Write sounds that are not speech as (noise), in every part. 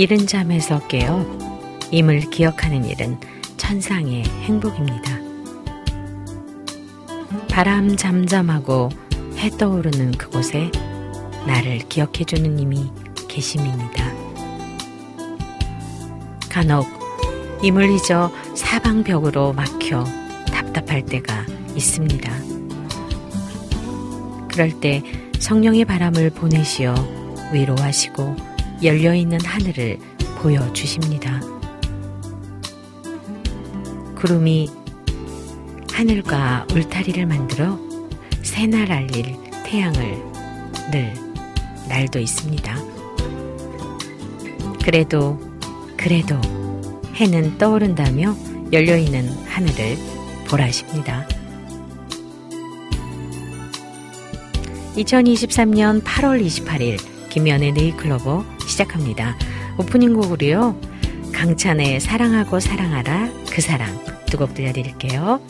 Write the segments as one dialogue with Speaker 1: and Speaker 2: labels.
Speaker 1: 이른 잠에서 깨어 임을 기억하는 일은 천상의 행복입니다. 바람 잠잠하고 해 떠오르는 그곳에 나를 기억해주는 님이 계심입니다. 간혹 임을 잊어 사방벽으로 막혀 답답할 때가 있습니다. 그럴 때 성령의 바람을 보내시어 위로하시고 열려있는 하늘을 보여주십니다. 구름이 하늘과 울타리를 만들어 새날 알릴 태양을 늘 날도 있습니다. 그래도, 그래도 해는 떠오른다며 열려있는 하늘을 보라십니다. 2023년 8월 28일 김연의 네이클로버 시작합니다. 오프닝 곡으로요. 강찬의 사랑하고 사랑하라 그 사랑 두 곡 들려드릴게요.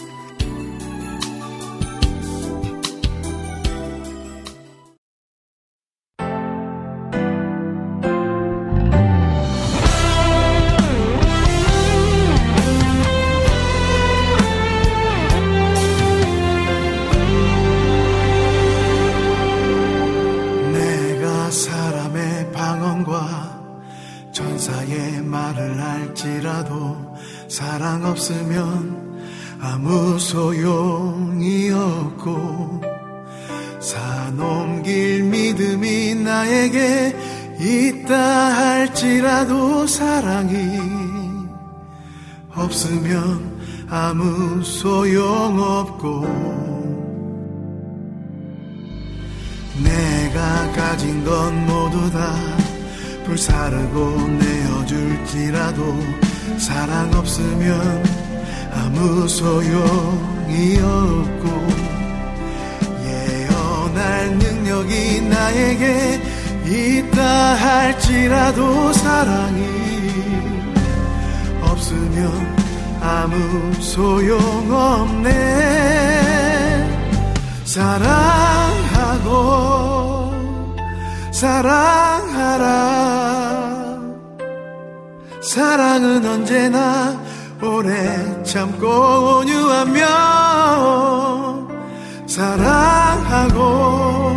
Speaker 2: 사랑하고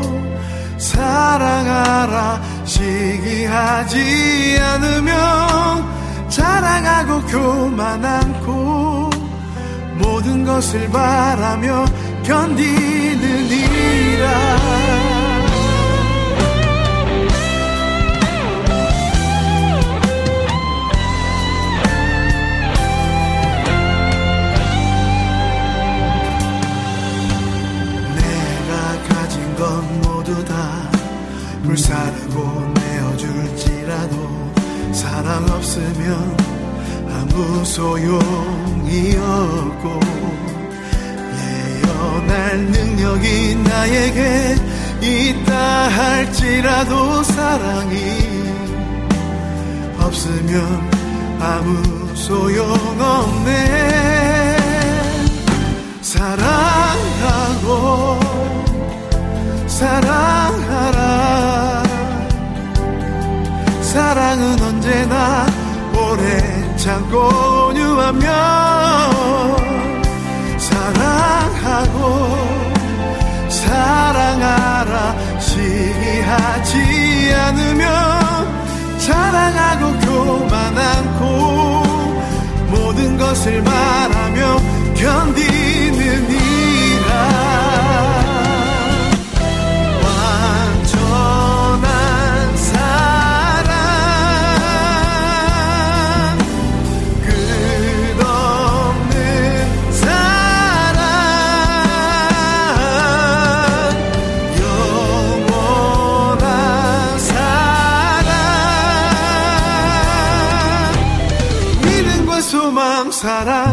Speaker 2: 사랑하라 시기하지 않으며 자랑하고 교만 않고 모든 것을 바라며 견디는 이라 건 모두 다. 불사르고 내어줄지라도 사랑 없으면 아무 소용이 없고 예언할 능력이 나에게 있다 할지라도 사랑이 없으면 아무 소용없네. 사랑하고 사랑하라. 사랑은 언제나 오래 참고 온유하며 사랑하고 사랑하라. 시기하지 않으며 자랑하고 교만 않고 모든 것을 말하며 사랑.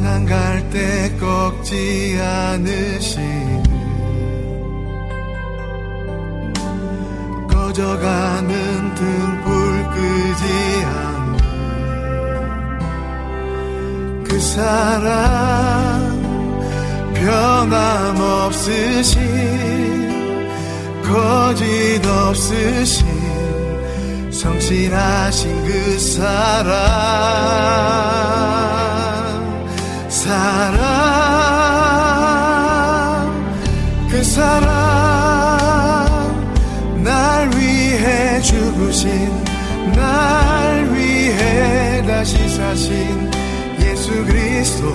Speaker 2: 상한 갈때 꺾지 않으신 꺼져가는 등불 끄지 않는 그 사랑 변함없으신 거짓 없으신 성실하신 그 사랑 사랑 그 사랑 날 위해 죽으신 날 위해 다시 사신 예수 그리스도.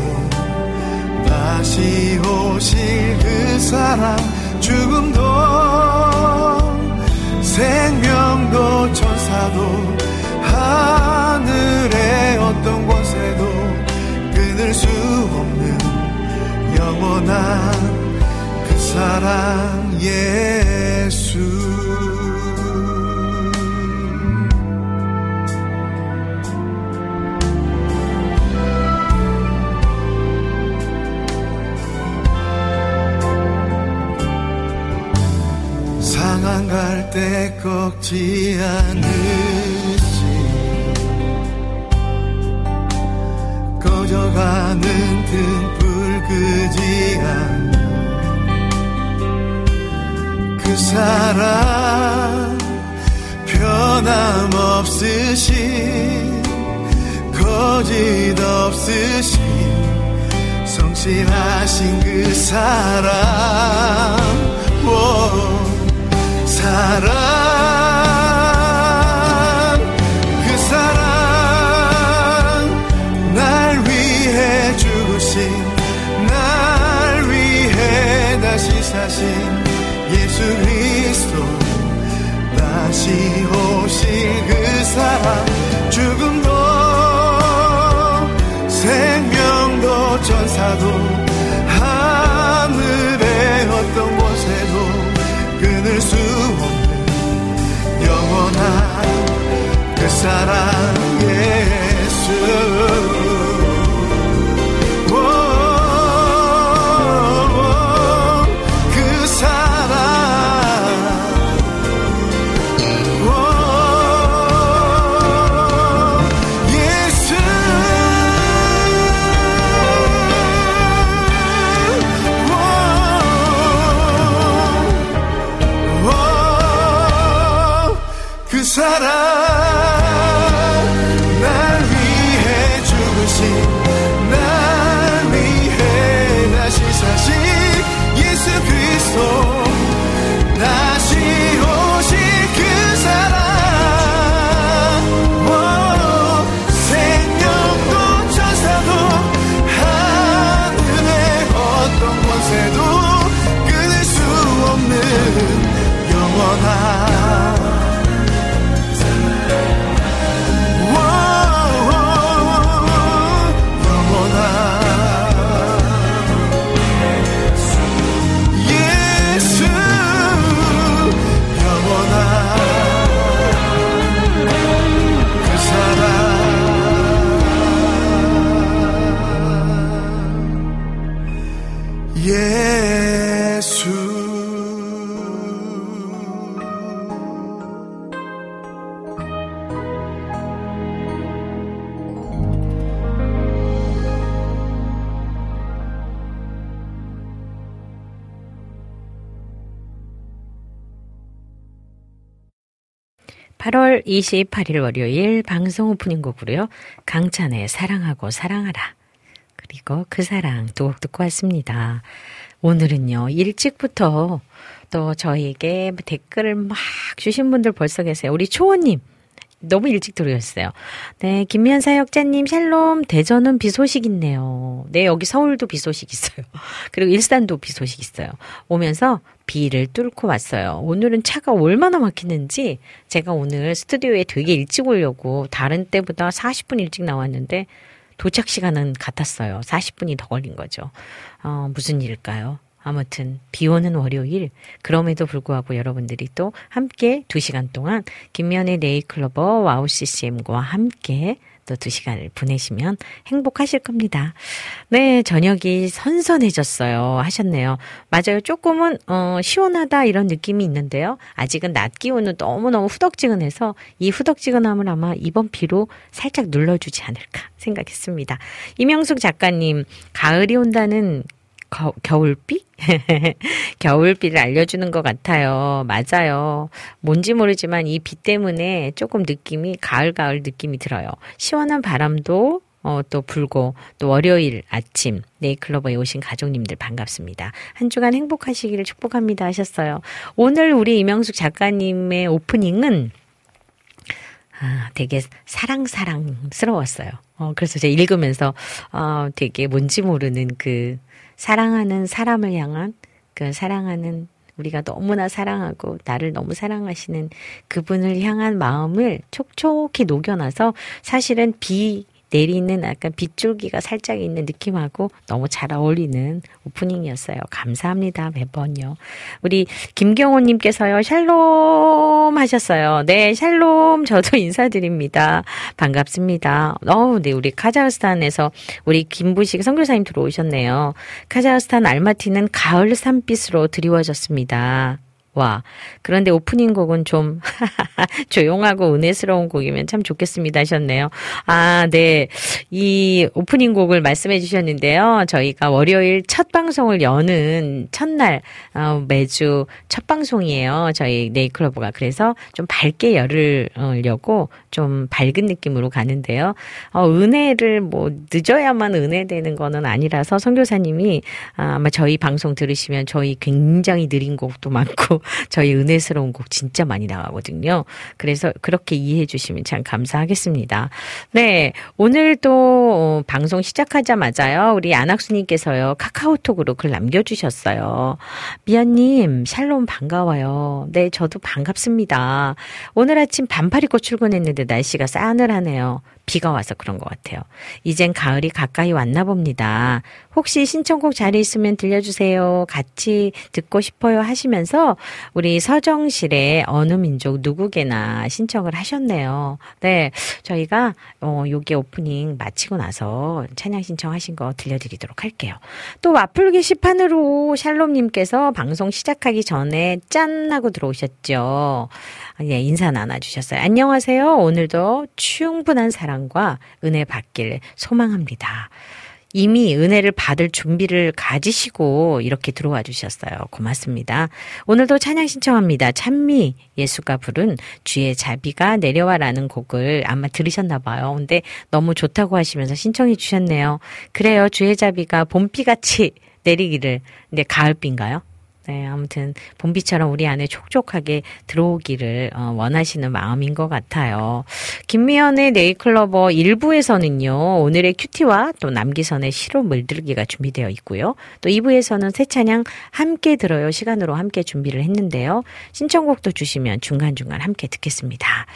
Speaker 2: 다시 오실 그 사랑 죽음도 생명도 천사도 하 영원한 그 사랑 예수. 상한 갈때 꺾지 않으 꺼져가는 등불 끄지 않그 사랑 변함없으신 거짓 없으신 성실하신 그 사랑 오, 사랑 자신 예수 그리스도. 다시 오실 그 사람 죽음도 생명도 전사도 하늘의 어떤 곳에도 끊을 수 없는 영원한 그 사랑 예수.
Speaker 1: (8월 28일) 월요일 방송 오프닝 곡으로요 강찬의 사랑하고 사랑하라 그리고 그 사랑 두 곡 듣고 왔습니다 오늘은요 일찍부터 또 저에게 댓글을 막 주신 분들 벌써 계세요 우리 초원님 너무 일찍 들어오셨어요. 네, 김미연 사역자님, 샬롬, 대전은 비 소식 있네요. 네, 여기 서울도 비 소식 있어요. (laughs) 그리고 일산도 비 소식 있어요. 오면서 비를 뚫고 왔어요. 오늘은 차가 얼마나 막히는지 제가 오늘 스튜디오에 되게 일찍 오려고 다른 때보다 40분 일찍 나왔는데 도착 시간은 같았어요. 40분이 더 걸린 거죠. 어, 무슨 일일까요? 아무튼 비 오는 월요일 그럼에도 불구하고 여러분들이 또 함께 두 시간 동안 김미현의 네잎클로버 와우 CCM과 함께 또 두 시간을 보내시면 행복하실 겁니다. 네, 저녁이 선선해졌어요. 하셨네요. 맞아요. 조금은 어, 시원하다 이런 느낌이 있는데요. 아직은 낮 기온은 너무너무 후덕지근해서 이 후덕지근함을 아마 이번 비로 살짝 눌러주지 않을까 생각했습니다. 이명숙 작가님, 가을이 온다는 거, 겨울비? (laughs) 겨울비를 알려주는 것 같아요. 맞아요. 뭔지 모르지만 이 비 때문에 조금 느낌이 가을가을 느낌이 들어요. 시원한 바람도 어, 또 불고 또 월요일 아침 네이클로버에 오신 가족님들 반갑습니다. 한 주간 행복하시기를 축복합니다 하셨어요. 오늘 우리 이명숙 작가님의 오프닝은 아, 되게 사랑사랑스러웠어요. 어, 그래서 제가 읽으면서, 어, 되게 뭔지 모르는 그 사랑하는 사람을 향한 그 사랑하는 우리가 너무나 사랑하고 나를 너무 사랑하시는 그분을 향한 마음을 촉촉히 녹여놔서 사실은 비 내리는 약간 빗줄기가 살짝 있는 느낌하고 너무 잘 어울리는 오프닝이었어요. 감사합니다. 매번요. 우리 김경호님께서요, 샬롬 하셨어요. 네, 샬롬. 저도 (laughs) 인사드립니다. 반갑습니다. 어우, 네, 우리 카자흐스탄에서 우리 김부식 선교사님 들어오셨네요. 카자흐스탄 알마티는 가을 산빛으로 드리워졌습니다. 와. 그런데 오프닝 곡은 좀 (laughs) 조용하고 은혜스러운 곡이면 참 좋겠습니다 하셨네요. 아, 네. 이 오프닝 곡을 말씀해 주셨는데요. 저희가 월요일 첫 방송을 여는 첫날, 어, 매주 첫 방송이에요. 저희 네이클러브가. 그래서 좀 밝게 열으려고 좀 밝은 느낌으로 가는데요. 어, 은혜를 뭐 늦어야만 은혜되는 거는 아니라서 성교사님이 아마 저희 방송 들으시면 저희 굉장히 느린 곡도 많고 저희 은혜스러운 곡 진짜 많이 나가거든요. 그래서 그렇게 이해해 주시면 참 감사하겠습니다. 네. 오늘 또 어, 방송 시작하자마자요. 우리 안학수님께서요. 카카오톡으로 글 남겨주셨어요. 미연님, 샬롬 반가워요. 네, 저도 반갑습니다. 오늘 아침 반팔 입고 출근했는데 날씨가 싸늘하네요. 비가 와서 그런 것 같아요. 이젠 가을이 가까이 왔나 봅니다. 혹시 신청곡 자리 있으면 들려주세요. 같이 듣고 싶어요 하시면서 우리 서정실의 어느 민족 누구게나 신청을 하셨네요. 네. 저희가, 어, 요게 오프닝 마치고 나서 찬양 신청하신 거 들려드리도록 할게요. 또 와플 게시판으로 샬롬님께서 방송 시작하기 전에 짠 하고 들어오셨죠. 예, 인사 나눠주셨어요. 안녕하세요. 오늘도 충분한 사랑과 은혜 받길 소망합니다. 이미 은혜를 받을 준비를 가지시고 이렇게 들어와 주셨어요. 고맙습니다. 오늘도 찬양 신청합니다. 찬미 예수가 부른 주의 자비가 내려와라는 곡을 아마 들으셨나 봐요. 근데 너무 좋다고 하시면서 신청해 주셨네요. 그래요. 주의 자비가 봄비같이 내리기를. 근데 가을비인가요? 네, 아무튼 봄비처럼 우리 안에 촉촉하게 들어오기를 어, 원하시는 마음인 것 같아요. 김미연의 네이클로버 1부에서는요, 오늘의 큐티와 또 남기선의 시로 물들기가 준비되어 있고요. 또 2부에서는 새 찬양 함께 들어요 시간으로 함께 준비를 했는데요. 신청곡도 주시면 중간중간 함께 듣겠습니다.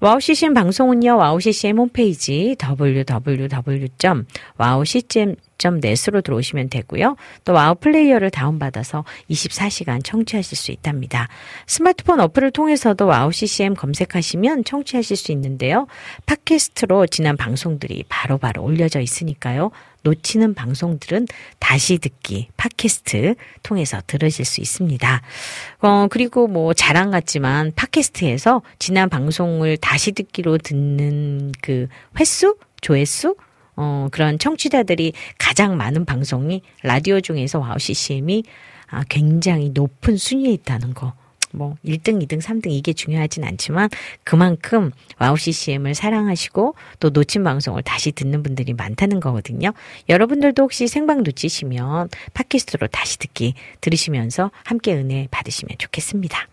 Speaker 1: 와우 CCM 방송은요, 와우 CCM 홈페이지 www.wowccm.net으로 들어오시면 되고요. 또 와우 플레이어를 다운받아서 24시간 청취하실 수 있답니다. 스마트폰 어플을 통해서도 와우 CCM 검색하시면 청취하실 수 있는데요. 팟캐스트로 지난 방송들이 바로바로 바로 올려져 있으니까요. 놓치는 방송들은 다시 듣기 팟캐스트 통해서 들으실 수 있습니다. 어, 그리고 뭐 자랑 같지만 팟캐스트에서 지난 방송을 다시 듣기로 듣는 그 횟수, 조회수 어, 그런 청취자들이 가장 많은 방송이 라디오 중에서 와우 CCM이 아, 굉장히 높은 순위에 있다는 거. 뭐 1등, 2등, 3등 이게 중요하진 않지만 그만큼 와우 CCM을 사랑하시고 또 놓친 방송을 다시 듣는 분들이 많다는 거거든요. 여러분들도 혹시 생방 놓치시면 팟캐스트로 다시 듣기 들으시면서 함께 은혜 받으시면 좋겠습니다.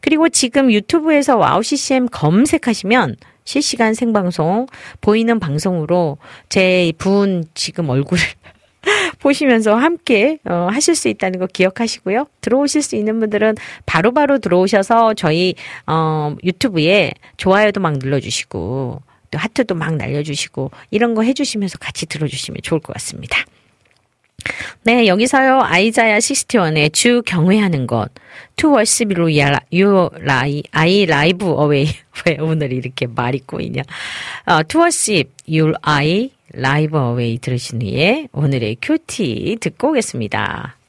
Speaker 1: 그리고 지금 유튜브에서 와우 CCM 검색하시면 실시간 생방송 보이는 방송으로 제 부은 지금 얼굴을 (laughs) 보시면서 함께 어, 하실 수 있다는 거 기억하시고요. 들어오실 수 있는 분들은 바로바로 바로 들어오셔서 저희 어, 유튜브에 좋아요도 막 눌러주시고 또 하트도 막 날려주시고 이런 거 해주시면서 같이 들어주시면 좋을 것 같습니다. 네, 여기서요, 아이자야 61의 주 경외하는 것, worship you lie, I live away. (laughs) 왜 오늘 이렇게 말이 꼬이냐. 어, worship you I live away 들으신 후에 오늘의 큐티 듣고 오겠습니다.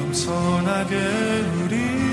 Speaker 3: 겸손하게 우리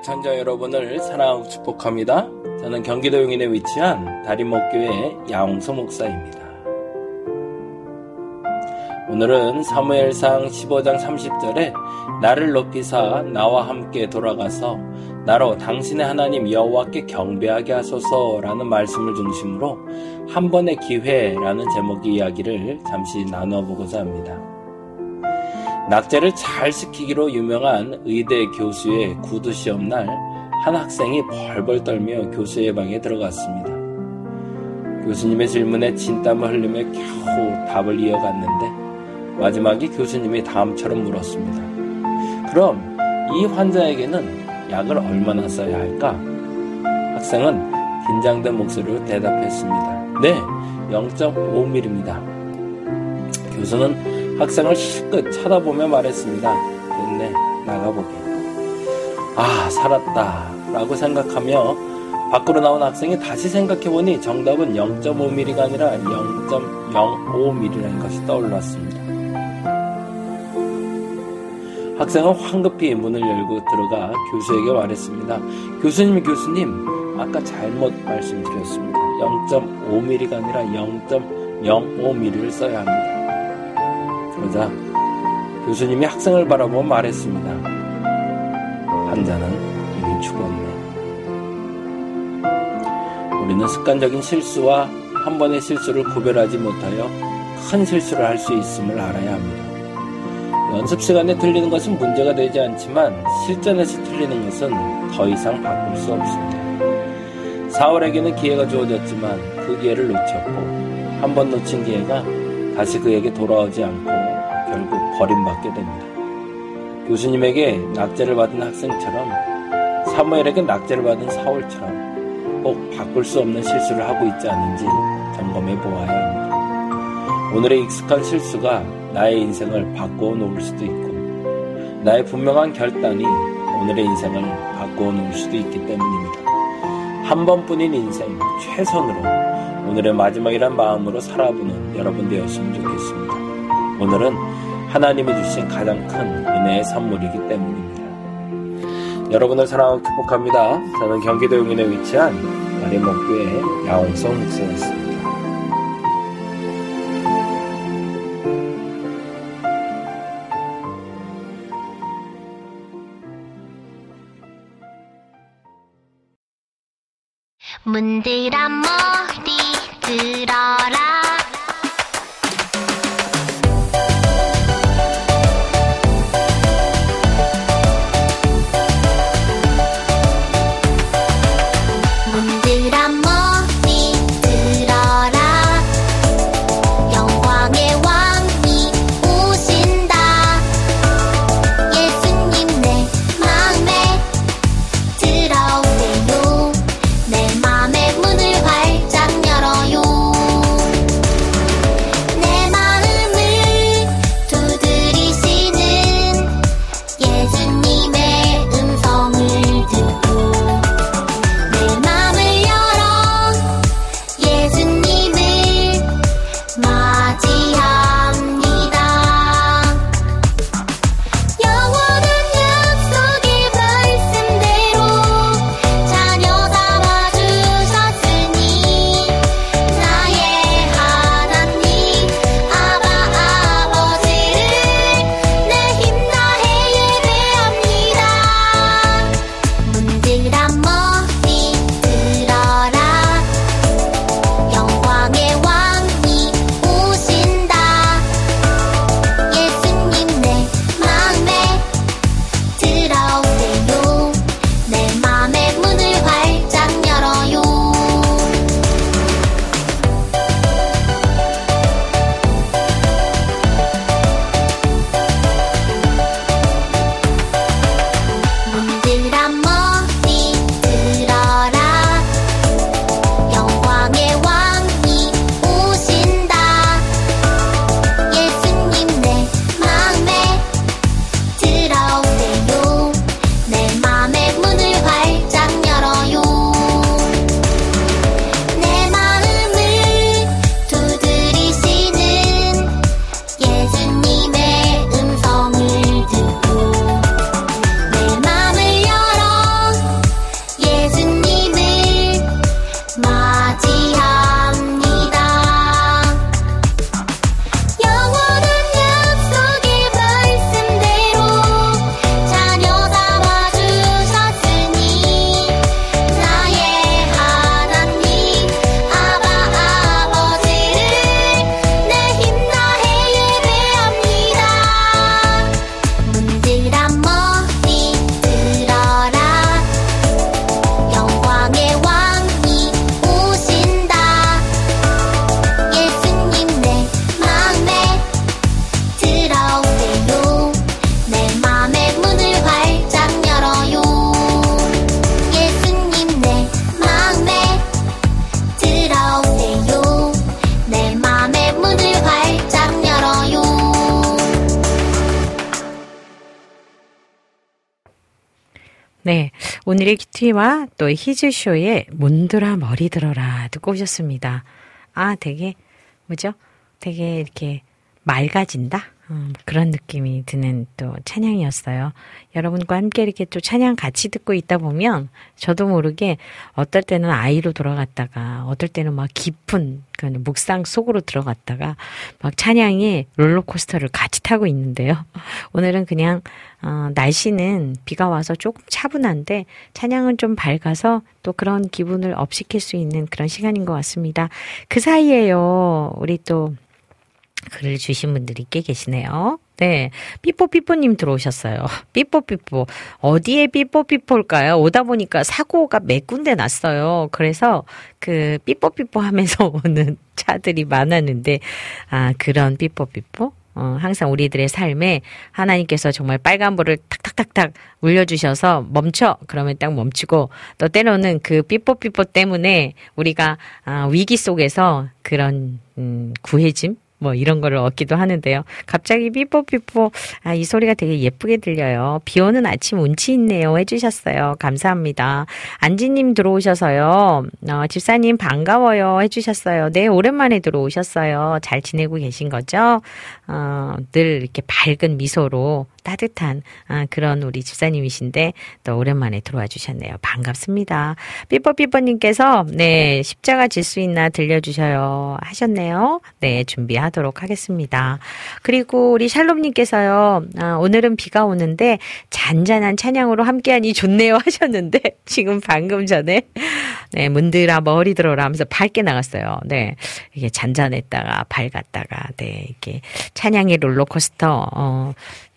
Speaker 3: 액천자 여러분을 사랑하고 축복합니다. 저는 경기도 용인에 위치한 다림목교회 야홍서 목사입니다. 오늘은 사무엘상 15장 30절에 나를 높이사 나와 함께 돌아가서 나로 당신의 하나님 여호와께 경배하게 하소서라는 말씀을 중심으로 한 번의 기회라는 제목의 이야기를 잠시 나누어 보고자 합니다. 낙제를 잘 시키기로 유명한 의대 교수의 구두 시험 날 한 학생이 벌벌 떨며 교수의 방에 들어갔습니다. 교수님의 질문에 진땀을 흘리며 겨우 답을 이어갔는데 마지막에 교수님이 다음처럼 물었습니다. 그럼 이 환자에게는 약을 얼마나 써야 할까? 학생은 긴장된 목소리로 대답했습니다. 네, 0.5mm입니다. 교수는 학생을 실컷 쳐다보며 말했습니다. 됐네, 나가보게. 아, 살았다. 라고 생각하며 밖으로 나온 학생이 다시 생각해보니 정답은 0.5mm가 아니라 0.05mm라는 것이 떠올랐습니다. 학생은 황급히 문을 열고 들어가 교수에게 말했습니다. 교수님, 교수님, 아까 잘못 말씀드렸습니다. 0.5mm가 아니라 0.05mm를 써야 합니다. 그러자 교수님이 학생을 바라보며 말했습니다. 환자는 이미 죽었네. 우리는 습관적인 실수와 한 번의 실수를 구별하지 못하여 큰 실수를 할 수 있음을 알아야 합니다. 연습 시간에 틀리는 것은 문제가 되지 않지만 실전에서 틀리는 것은 더 이상 바꿀 수 없습니다. 4월에게는 기회가 주어졌지만 그 기회를 놓쳤고 한 번 놓친 기회가 다시 그에게 돌아오지 않고 버림받게 됩니다. 교수님에게 낙제를 받은 학생처럼 사무엘에게 낙제를 받은 사울처럼 꼭 바꿀 수 없는 실수를 하고 있지 않은지 점검해 보아야 합니다. 오늘의 익숙한 실수가 나의 인생을 바꾸어 놓을 수도 있고 나의 분명한 결단이 오늘의 인생을 바꾸어 놓을 수도 있기 때문입니다. 한 번뿐인 인생 최선으로 오늘의 마지막이란 마음으로 살아보는 여러분 되었으면 좋겠습니다. 오늘은 하나님이 주신 가장 큰 은혜의 선물이기 때문입니다. 여러분을 사랑하고 축복합니다. 저는 경기도 용인에 위치한 마리목교회 야홍성 목사였습니다.
Speaker 1: 큐티와 또 히즈쇼의 문드라 머리 들어라 듣고 오셨습니다. 아, 되게, 뭐죠? 되게 이렇게 맑아진다? 음, 그런 느낌이 드는 또 찬양이었어요. 여러분과 함께 이렇게 또 찬양 같이 듣고 있다 보면 저도 모르게 어떨 때는 아이로 돌아갔다가 어떨 때는 막 깊은 그 묵상 속으로 들어갔다가 막 찬양의 롤러코스터를 같이 타고 있는데요. (laughs) 오늘은 그냥 어, 날씨는 비가 와서 조금 차분한데 찬양은 좀 밝아서 또 그런 기분을 업시킬 수 있는 그런 시간인 것 같습니다. 그 사이에요. 우리 또 글을 주신 분들이 꽤 계시네요. 네. 삐뽀삐뽀님 들어오셨어요. (laughs) 삐뽀삐뽀. 어디에 삐뽀삐뽀일까요? 오다 보니까 사고가 몇 군데 났어요. 그래서 그 삐뽀삐뽀 하면서 (laughs) 오는 차들이 많았는데, 아, 그런 삐뽀삐뽀? 어, 항상 우리들의 삶에 하나님께서 정말 빨간불을 탁탁탁탁 울려주셔서 멈춰! 그러면 딱 멈추고 또 때로는 그 삐뽀삐뽀 때문에 우리가 아, 위기 속에서 그런 음, 구해짐? 뭐 이런 거를 얻기도 하는데요. 갑자기 삐뽀삐뽀 아, 이 소리가 되게 예쁘게 들려요. 비 오는 아침 운치 있네요. 해주셨어요. 감사합니다. 안지님 들어오셔서요. 어, 집사님 반가워요. 해주셨어요. 네, 오랜만에 들어오셨어요. 잘 지내고 계신 거죠? 어, 늘 이렇게 밝은 미소로 따뜻한 아, 그런 우리 집사님이신데 또 오랜만에 들어와 주셨네요. 반갑습니다. 삐뽀삐뽀님께서 네 십자가 질 수 있나 들려주셔요 하셨네요. 네 준비하 도록 하겠습니다. 그리고 우리 샬롬님께서요 아, 오늘은 비가 오는데 잔잔한 찬양으로 함께하니 좋네요 하셨는데 (laughs) 지금 방금 전에 네 문드라 머리 들어라 하면서 밝게 나갔어요. 네 이게 잔잔했다가 밝았다가 네 이렇게 찬양의 롤러코스터 어,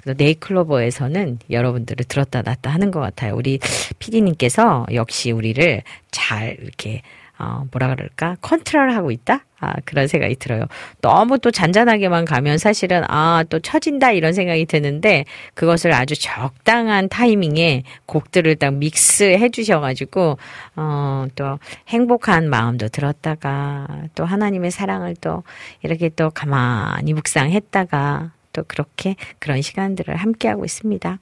Speaker 1: 네이클로버에서는 여러분들을 들었다 놨다 하는 것 같아요. 우리 피디님께서 역시 우리를 잘 이렇게 어, 뭐라 그럴까? 컨트롤하고 있다? 아, 그런 생각이 들어요. 너무 또 잔잔하게만 가면 사실은, 아, 또 처진다 이런 생각이 드는데, 그것을 아주 적당한 타이밍에 곡들을 딱 믹스해 주셔 가지고, 어, 또 행복한 마음도 들었다가, 또 하나님의 사랑을 또 이렇게 또 가만히 묵상했다가, 또 그렇게 그런 시간들을 함께하고 있습니다.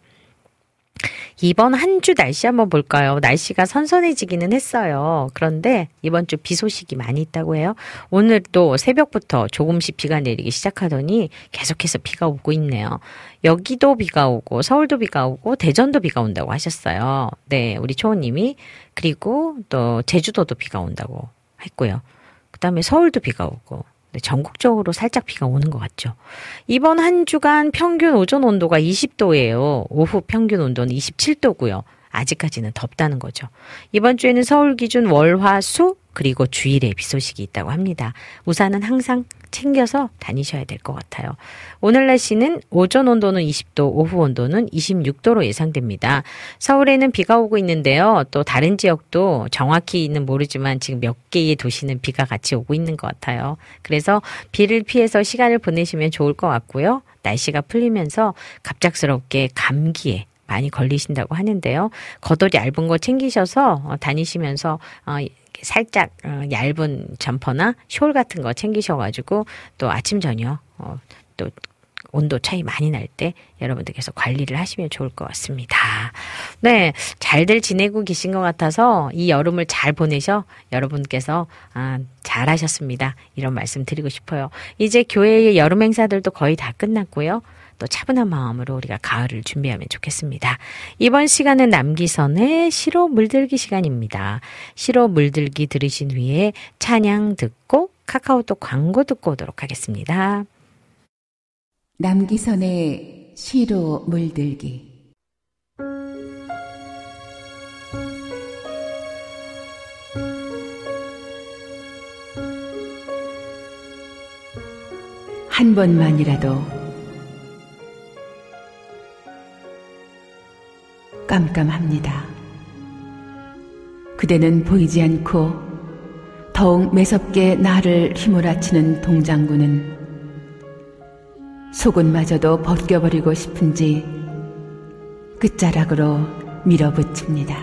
Speaker 1: 이번 한 주 날씨 한번 볼까요? 날씨가 선선해지기는 했어요. 그런데 이번 주 비 소식이 많이 있다고 해요. 오늘도 새벽부터 조금씩 비가 내리기 시작하더니 계속해서 비가 오고 있네요. 여기도 비가 오고 서울도 비가 오고 대전도 비가 온다고 하셨어요. 네, 우리 초호님이 그리고 또 제주도도 비가 온다고 했고요. 그다음에 서울도 비가 오고 네, 전국적으로 살짝 비가 오는 것 같죠. 이번 한 주간 평균 오전 온도가 20도예요. 오후 평균 온도는 27도고요. 아직까지는 덥다는 거죠. 이번 주에는 서울 기준 월화 수 그리고 주일에 비 소식이 있다고 합니다. 우산은 항상 챙겨서 다니셔야 될 것 같아요. 오늘 날씨는 오전 온도는 20도, 오후 온도는 26도로 예상됩니다. 서울에는 비가 오고 있는데요. 또 다른 지역도 정확히는 모르지만 지금 몇 개의 도시는 비가 같이 오고 있는 것 같아요. 그래서 비를 피해서 시간을 보내시면 좋을 것 같고요. 날씨가 풀리면서 갑작스럽게 감기에 많이 걸리신다고 하는데요. 겉옷 얇은 거 챙기셔서 어, 다니시면서 어, 살짝 어, 얇은 점퍼나 숄 같은 거 챙기셔가지고 또 아침 저녁 어, 또 온도 차이 많이 날 때 여러분들께서 관리를 하시면 좋을 것 같습니다. 네, 잘들 지내고 계신 것 같아서 이 여름을 잘 보내셔 여러분께서 아, 잘 하셨습니다. 이런 말씀 드리고 싶어요. 이제 교회의 여름 행사들도 거의 다 끝났고요. 또 차분한 마음으로 우리가 가을을 준비하면 좋겠습니다. 이번 시간은 남기선의 시로 물들기 시간입니다. 시로 물들기 들으신 후에 찬양 듣고 카카오톡 광고 듣고 오도록 하겠습니다.
Speaker 4: 남기선의 시로 물들기 한 번만이라도 깜깜합니다. 그대는 보이지 않고 더욱 매섭게 나를 휘몰아치는 동장군은 속은마저도 벗겨버리고 싶은지 끝자락으로 밀어붙입니다.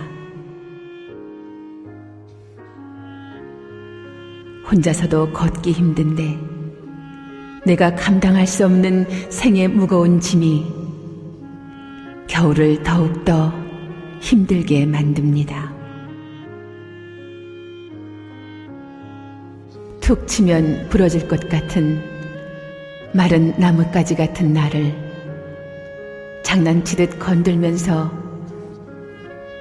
Speaker 4: 혼자서도 걷기 힘든데 내가 감당할 수 없는 생의 무거운 짐이 겨울을 더욱더
Speaker 5: 힘들게 만듭니다. 툭 치면 부러질 것 같은 마른 나뭇가지 같은 나를 장난치듯 건들면서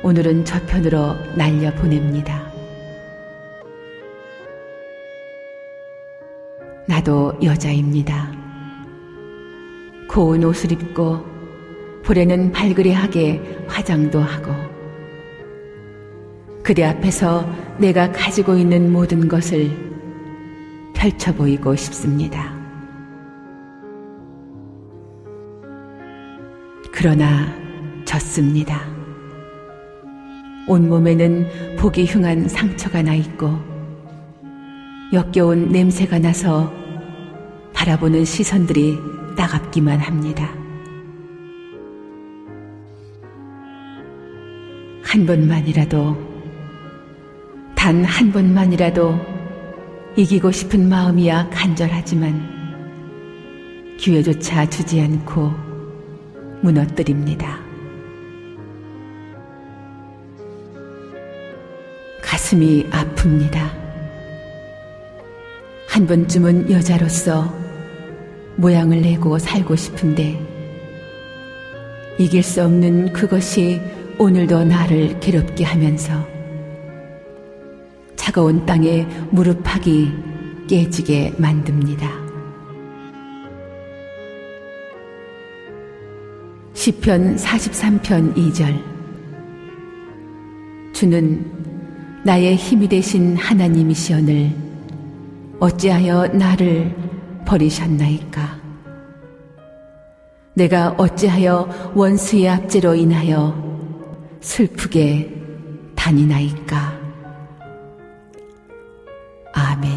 Speaker 5: 오늘은 저편으로 날려 보냅니다. 나도 여자입니다. 고운 옷을 입고 볼에는 발그레하게 화장도 하고 그대 앞에서 내가 가지고 있는 모든 것을 펼쳐 보이고 싶습니다. 그러나 졌습니다. 온몸에는 보기 흉한 상처가 나 있고 역겨운 냄새가 나서 바라보는 시선들이 따갑기만 합니다. 한 번만이라도, 단 한 번만이라도 이기고 싶은 마음이야 간절하지만 기회조차 주지 않고 무너뜨립니다. 가슴이 아픕니다. 한 번쯤은 여자로서 모양을 내고 살고 싶은데 이길 수 없는 그것이 오늘도 나를 괴롭게 하면서 차가운 땅에 무릎팍이 깨지게 만듭니다. 시편 43편 2절 주는 나의 힘이 되신 하나님이시오늘 어찌하여 나를 버리셨나이까 내가 어찌하여 원수의 압제로 인하여 슬프게 다니나이까? 아멘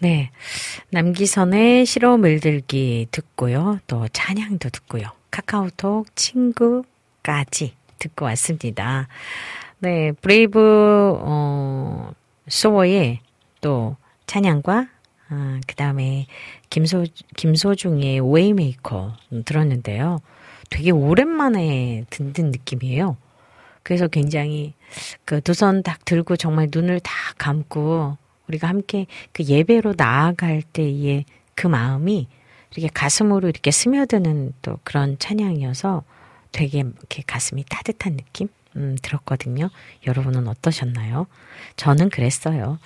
Speaker 1: 네. 남기선의 실험 을들기 듣고요. 또 찬양도 듣고요. 카카오톡 친구까지 듣고 왔습니다. 네. 브레이브, 어, 소어의 또 찬양과 아, 그 다음에 김소, 김소중의 웨이메이커 들었는데요. 되게 오랜만에 듣는 느낌이에요. 그래서 굉장히 그 두 손 딱 들고 정말 눈을 다 감고 우리가 함께 그 예배로 나아갈 때의 그 마음이 이렇게 가슴으로 이렇게 스며드는 또 그런 찬양이어서 되게 이렇게 가슴이 따뜻한 느낌 음, 들었거든요. 여러분은 어떠셨나요? 저는 그랬어요.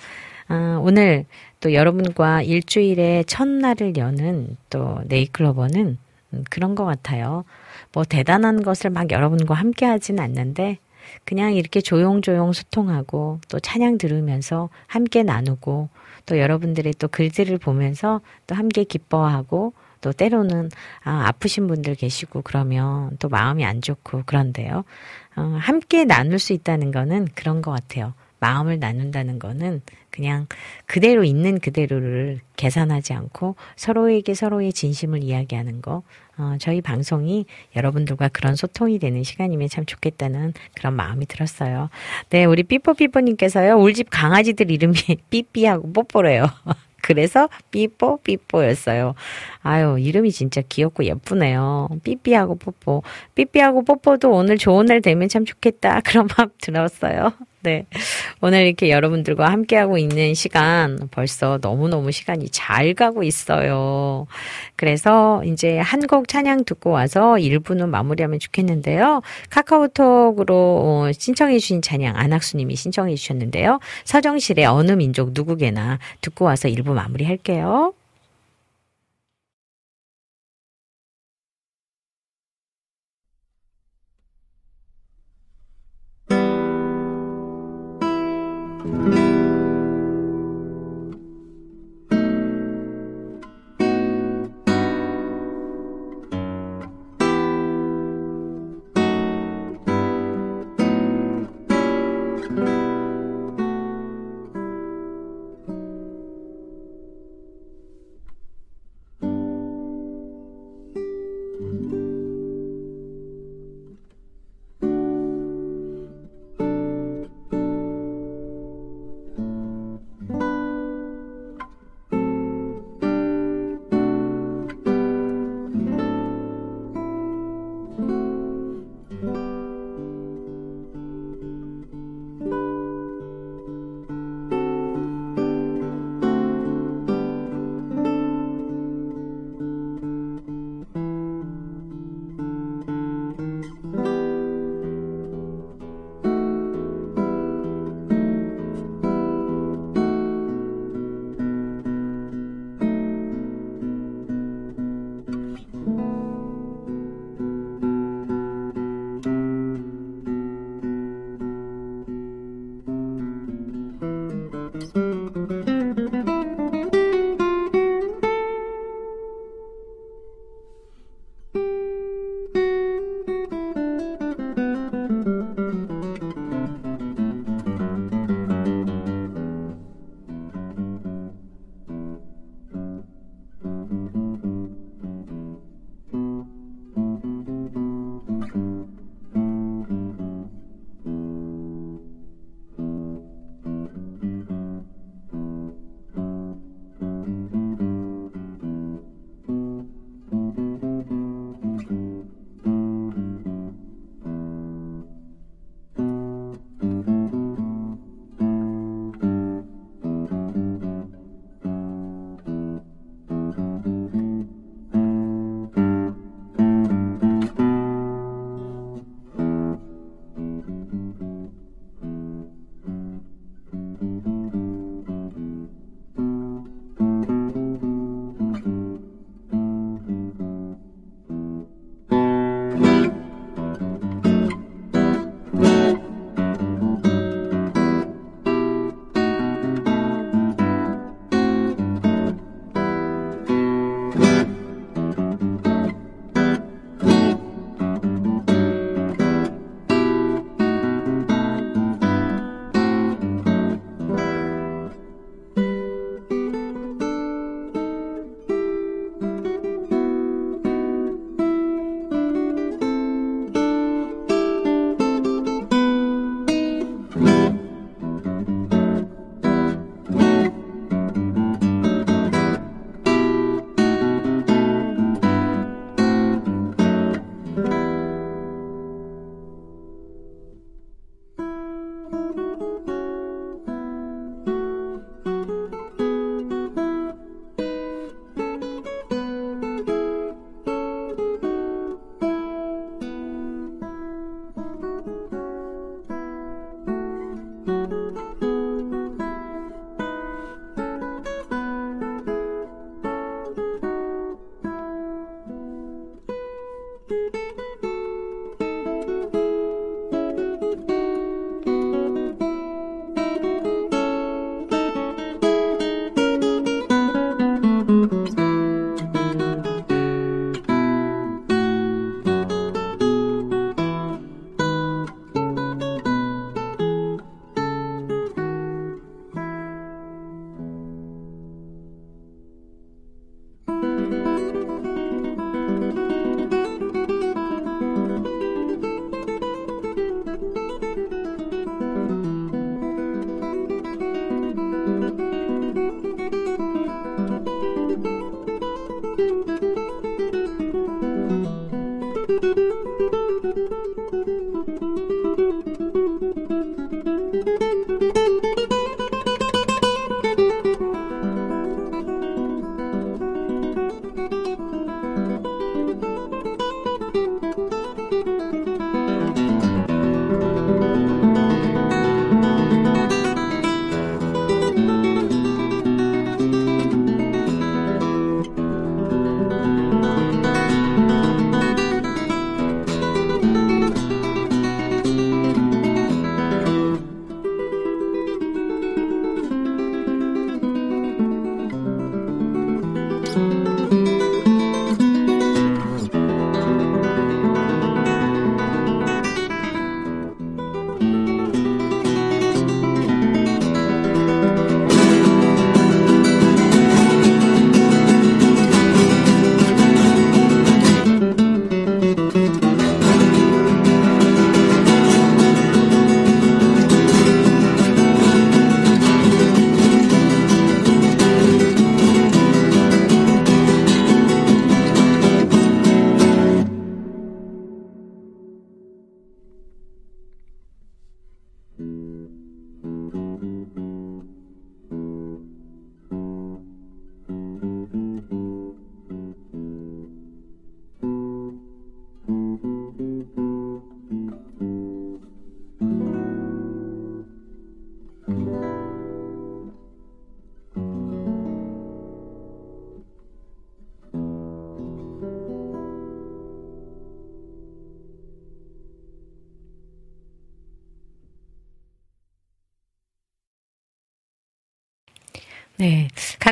Speaker 1: 아, 오늘 또 여러분과 일주일의 첫날을 여는 또 네이클로버는 음, 그런 것 같아요. 뭐 대단한 것을 막 여러분과 함께 하진 않는데 그냥 이렇게 조용조용 소통하고 또 찬양 들으면서 함께 나누고 또 여러분들의 또 글들을 보면서 또 함께 기뻐하고 또 때로는 아, 아프신 분들 계시고 그러면 또 마음이 안 좋고 그런데요. 어, 함께 나눌 수 있다는 거는 그런 것 같아요. 마음을 나눈다는 거는 그냥 그대로 있는 그대로를 계산하지 않고 서로에게 서로의 진심을 이야기하는 거. 어, 저희 방송이 여러분들과 그런 소통이 되는 시간이면 참 좋겠다는 그런 마음이 들었어요. 네, 우리 삐뽀삐뽀님께서요, 울집 강아지들 이름이 (laughs) 삐삐하고 뽀뽀래요. (laughs) 그래서 삐뽀 삐뽀였어요. 아유 이름이 진짜 귀엽고 예쁘네요. 삐삐하고 뽀뽀. 삐삐하고 뽀뽀도 오늘 좋은 날 되면 참 좋겠다. (laughs) 그런 마음 들었어요. 네. 오늘 이렇게 여러분들과 함께하고 있는 시간 벌써 너무너무 시간이 잘 가고 있어요. 그래서 이제 한 곡 찬양 듣고 와서 1부는 마무리하면 좋겠는데요. 카카오톡으로 어, 신청해 주신 찬양 안학수님이 신청해 주셨는데요. 서정실의 어느 민족 누구게나 듣고 와서 1부 마무리할게요.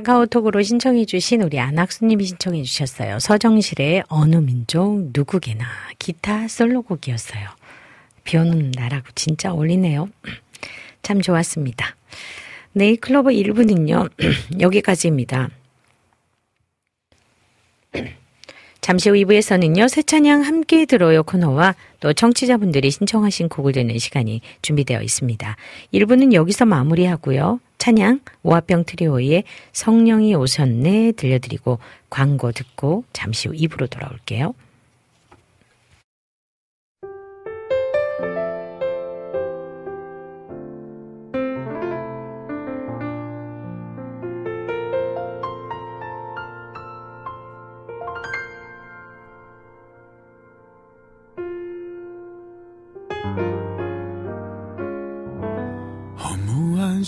Speaker 1: 카카오톡으로 신청해 주신 우리 안학수님이 신청해 주셨어요. 서정실의 어느 민족 누구게나 기타 솔로곡이었어요. 비 오는 날하고 진짜 어울리네요. (clears throat) 참 좋았습니다. 네이클로버 1부는요. (clears throat) 여기까지입니다. (clears throat) 잠시 후 2부에서는요, 새 찬양 함께 들어요 코너와 또 청취자분들이 신청하신 곡을 듣는 시간이 준비되어 있습니다. 1부는 여기서 마무리하고요. 찬양 오합병 트리오의 성령이 오셨네 들려드리고 광고 듣고 잠시 후 2부로 돌아올게요.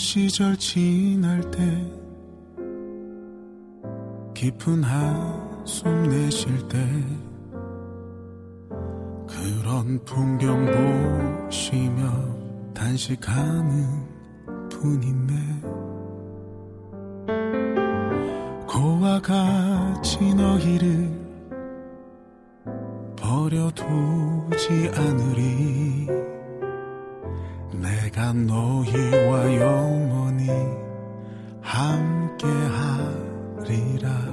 Speaker 6: 시절 지날 때 깊은 한숨 내쉴 때 그런 풍경 보시며 단식하는 분이네 고와 같이 너희를 버려두지 않으리 내가 너희와 영원히 함께 하리라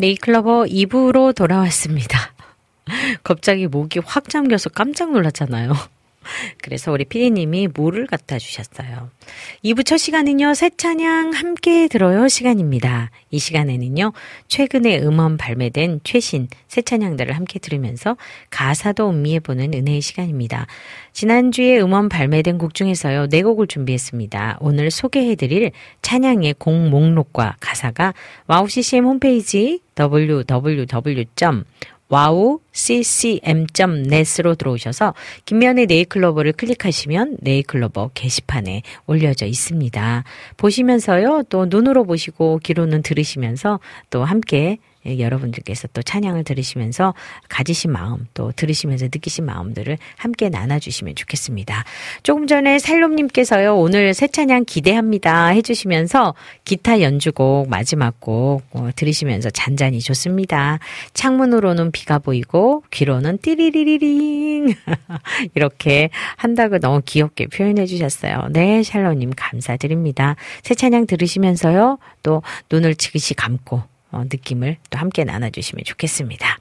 Speaker 1: 네이클러버 2부로 돌아왔습니다. (laughs) 갑자기 목이 확 잠겨서 깜짝 놀랐잖아요. 그래서 우리 피디님이 물을 갖다 주셨어요. 2부 첫 시간은요, 새 찬양 함께 들어요 시간입니다. 이 시간에는요, 최근에 음원 발매된 최신 새 찬양들을 함께 들으면서 가사도 음미해보는 은혜의 시간입니다. 지난주에 음원 발매된 곡 중에서요, 네 곡을 준비했습니다. 오늘 소개해드릴 찬양의 곡 목록과 가사가 와우 CCM 홈페이지 www. 와우 ccm.net으로 들어오셔서 김미현의 네잎클로버를 클릭하시면 네잎클로버 게시판에 올려져 있습니다. 보시면서요 또 눈으로 보시고 귀로는 들으시면서 또 함께 예, 여러분들께서 또 찬양을 들으시면서 가지신 마음 또 들으시면서 느끼신 마음들을 함께 나눠주시면 좋겠습니다. 조금 전에 살롬님께서요 오늘 새 찬양 기대합니다 해주시면서 기타 연주곡 마지막 곡 어, 들으시면서 잔잔히 좋습니다. 창문으로는 비가 보이고 귀로는 띠리리리링 (laughs) 이렇게 한다고 너무 귀엽게 표현해 주셨어요. 네 샬롬님 감사드립니다. 새 찬양 들으시면서요 또 눈을 지그시 감고 어, 느낌을 또 함께 나눠주시면 좋겠습니다.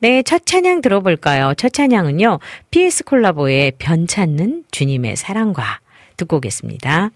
Speaker 1: 네, 첫 찬양 들어볼까요? 첫 찬양은요, PS 콜라보의 변찮는 주님의 사랑과 듣고 오겠습니다.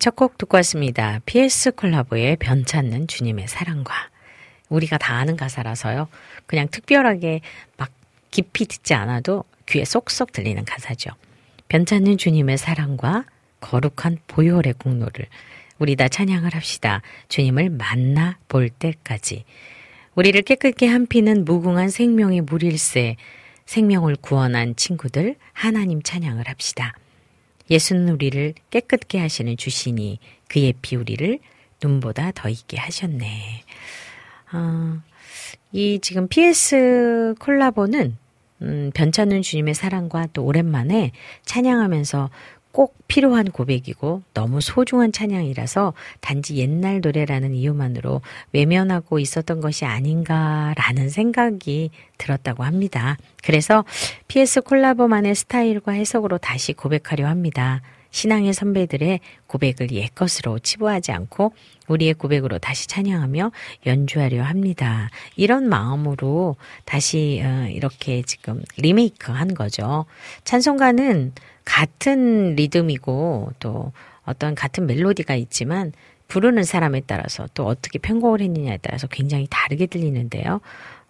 Speaker 1: 첫 곡 듣고 왔습니다. PS 콜라보의 변찮는 주님의 사랑과. 우리가 다 아는 가사라서요. 그냥 특별하게 막 깊이 듣지 않아도 귀에 쏙쏙 들리는 가사죠. 변찮는 주님의 사랑과 거룩한 보혈의 공로를 우리 다 찬양을 합시다. 주님을 만나 볼 때까지. 우리를 깨끗게 한피는 무궁한 생명의 물일세. 생명을 구원한 친구들 하나님 찬양을 합시다. 예수는 우리를 깨끗게 하시는 주시니 그의 피 우리를 눈보다 더 있게 하셨네. 어, 이 지금 PS 콜라보는 음, 변찮는 주님의 사랑과 또 오랜만에 찬양하면서 꼭 필요한 고백이고 너무 소중한 찬양이라서 단지 옛날 노래라는 이유만으로 외면하고 있었던 것이 아닌가라는 생각이 들었다고 합니다. 그래서 PS 콜라보만의 스타일과 해석으로 다시 고백하려 합니다. 신앙의 선배들의 고백을 옛것으로 치부하지 않고 우리의 고백으로 다시 찬양하며 연주하려 합니다. 이런 마음으로 다시 어, 이렇게 지금 리메이크 한 거죠. 찬송가는 같은 리듬이고 또 어떤 같은 멜로디가 있지만 부르는 사람에 따라서 또 어떻게 편곡을 했느냐에 따라서 굉장히 다르게 들리는데요.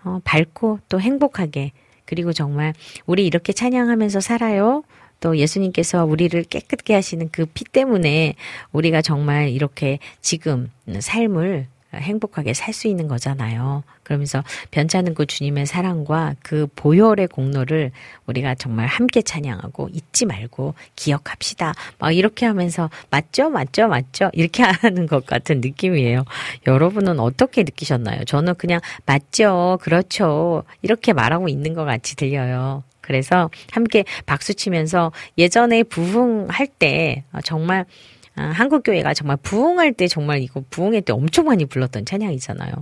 Speaker 1: 어, 밝고 또 행복하게 그리고 정말 우리 이렇게 찬양하면서 살아요. 또 예수님께서 우리를 깨끗게 하시는 그 피 때문에 우리가 정말 이렇게 지금 삶을 행복하게 살 수 있는 거잖아요. 그러면서 변찮은 그 주님의 사랑과 그 보혈의 공로를 우리가 정말 함께 찬양하고 잊지 말고 기억합시다. 막 이렇게 하면서 맞죠, 맞죠, 맞죠 이렇게 (laughs) 하는 것 같은 느낌이에요. 여러분은 어떻게 느끼셨나요? 저는 그냥 맞죠, 그렇죠 이렇게 말하고 있는 것 같이 들려요. 그래서 함께 박수 치면서 예전에 부흥할 때 정말 아, 한국 교회가 정말 부흥할 때 정말 이거 부흥회 때 엄청 많이 불렀던 찬양이잖아요.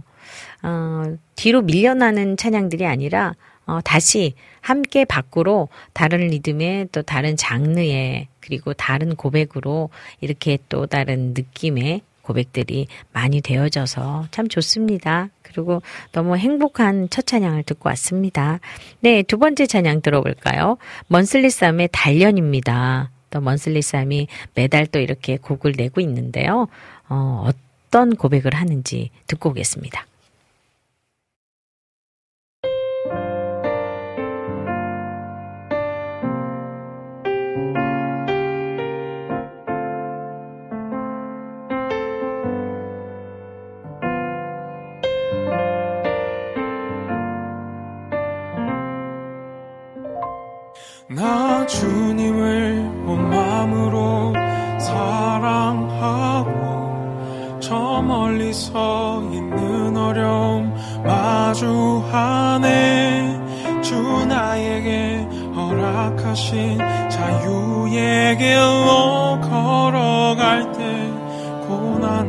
Speaker 1: 어, 뒤로 밀려나는 찬양들이 아니라 어, 다시 함께 밖으로 다른 리듬의 또 다른 장르의 그리고 다른 고백으로 이렇게 또 다른 느낌의 고백들이 많이 되어져서 참 좋습니다. 그리고 너무 행복한 첫 찬양을 듣고 왔습니다. 네, 두 번째 찬양 들어볼까요? 먼슬리 쌈의 단련입니다. 또 먼슬리 쌈이 매달 또 이렇게 곡을 내고 있는데요. 어, 어떤 고백을 하는지 듣고 오겠습니다.
Speaker 7: 서 있는 어려움 마주하네. 주 나에게 허락하신 자유의 길로 걸어갈 때 고난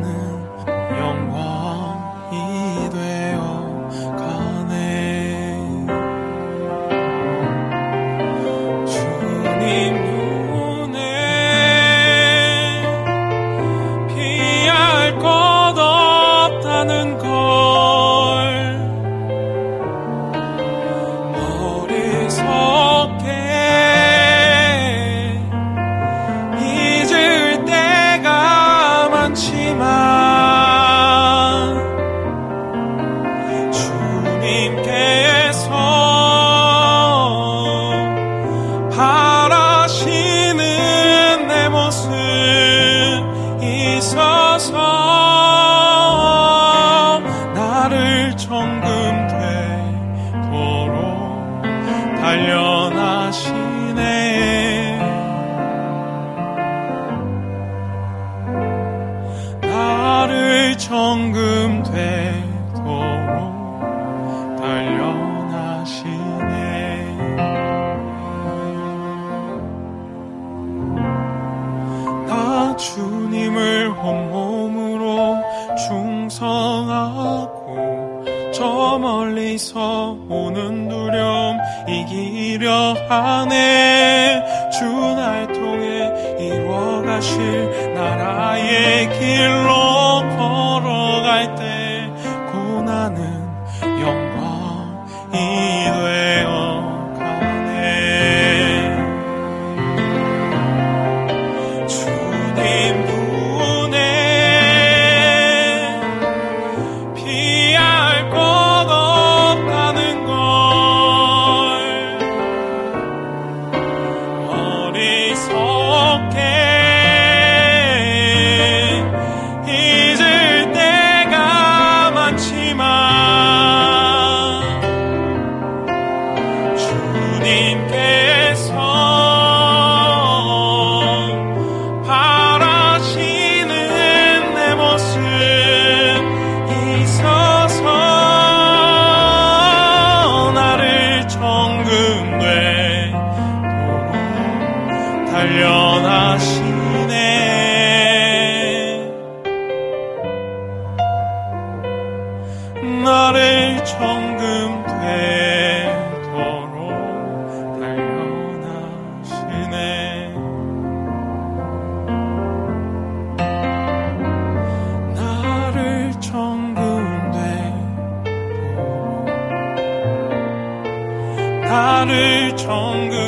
Speaker 1: stronger.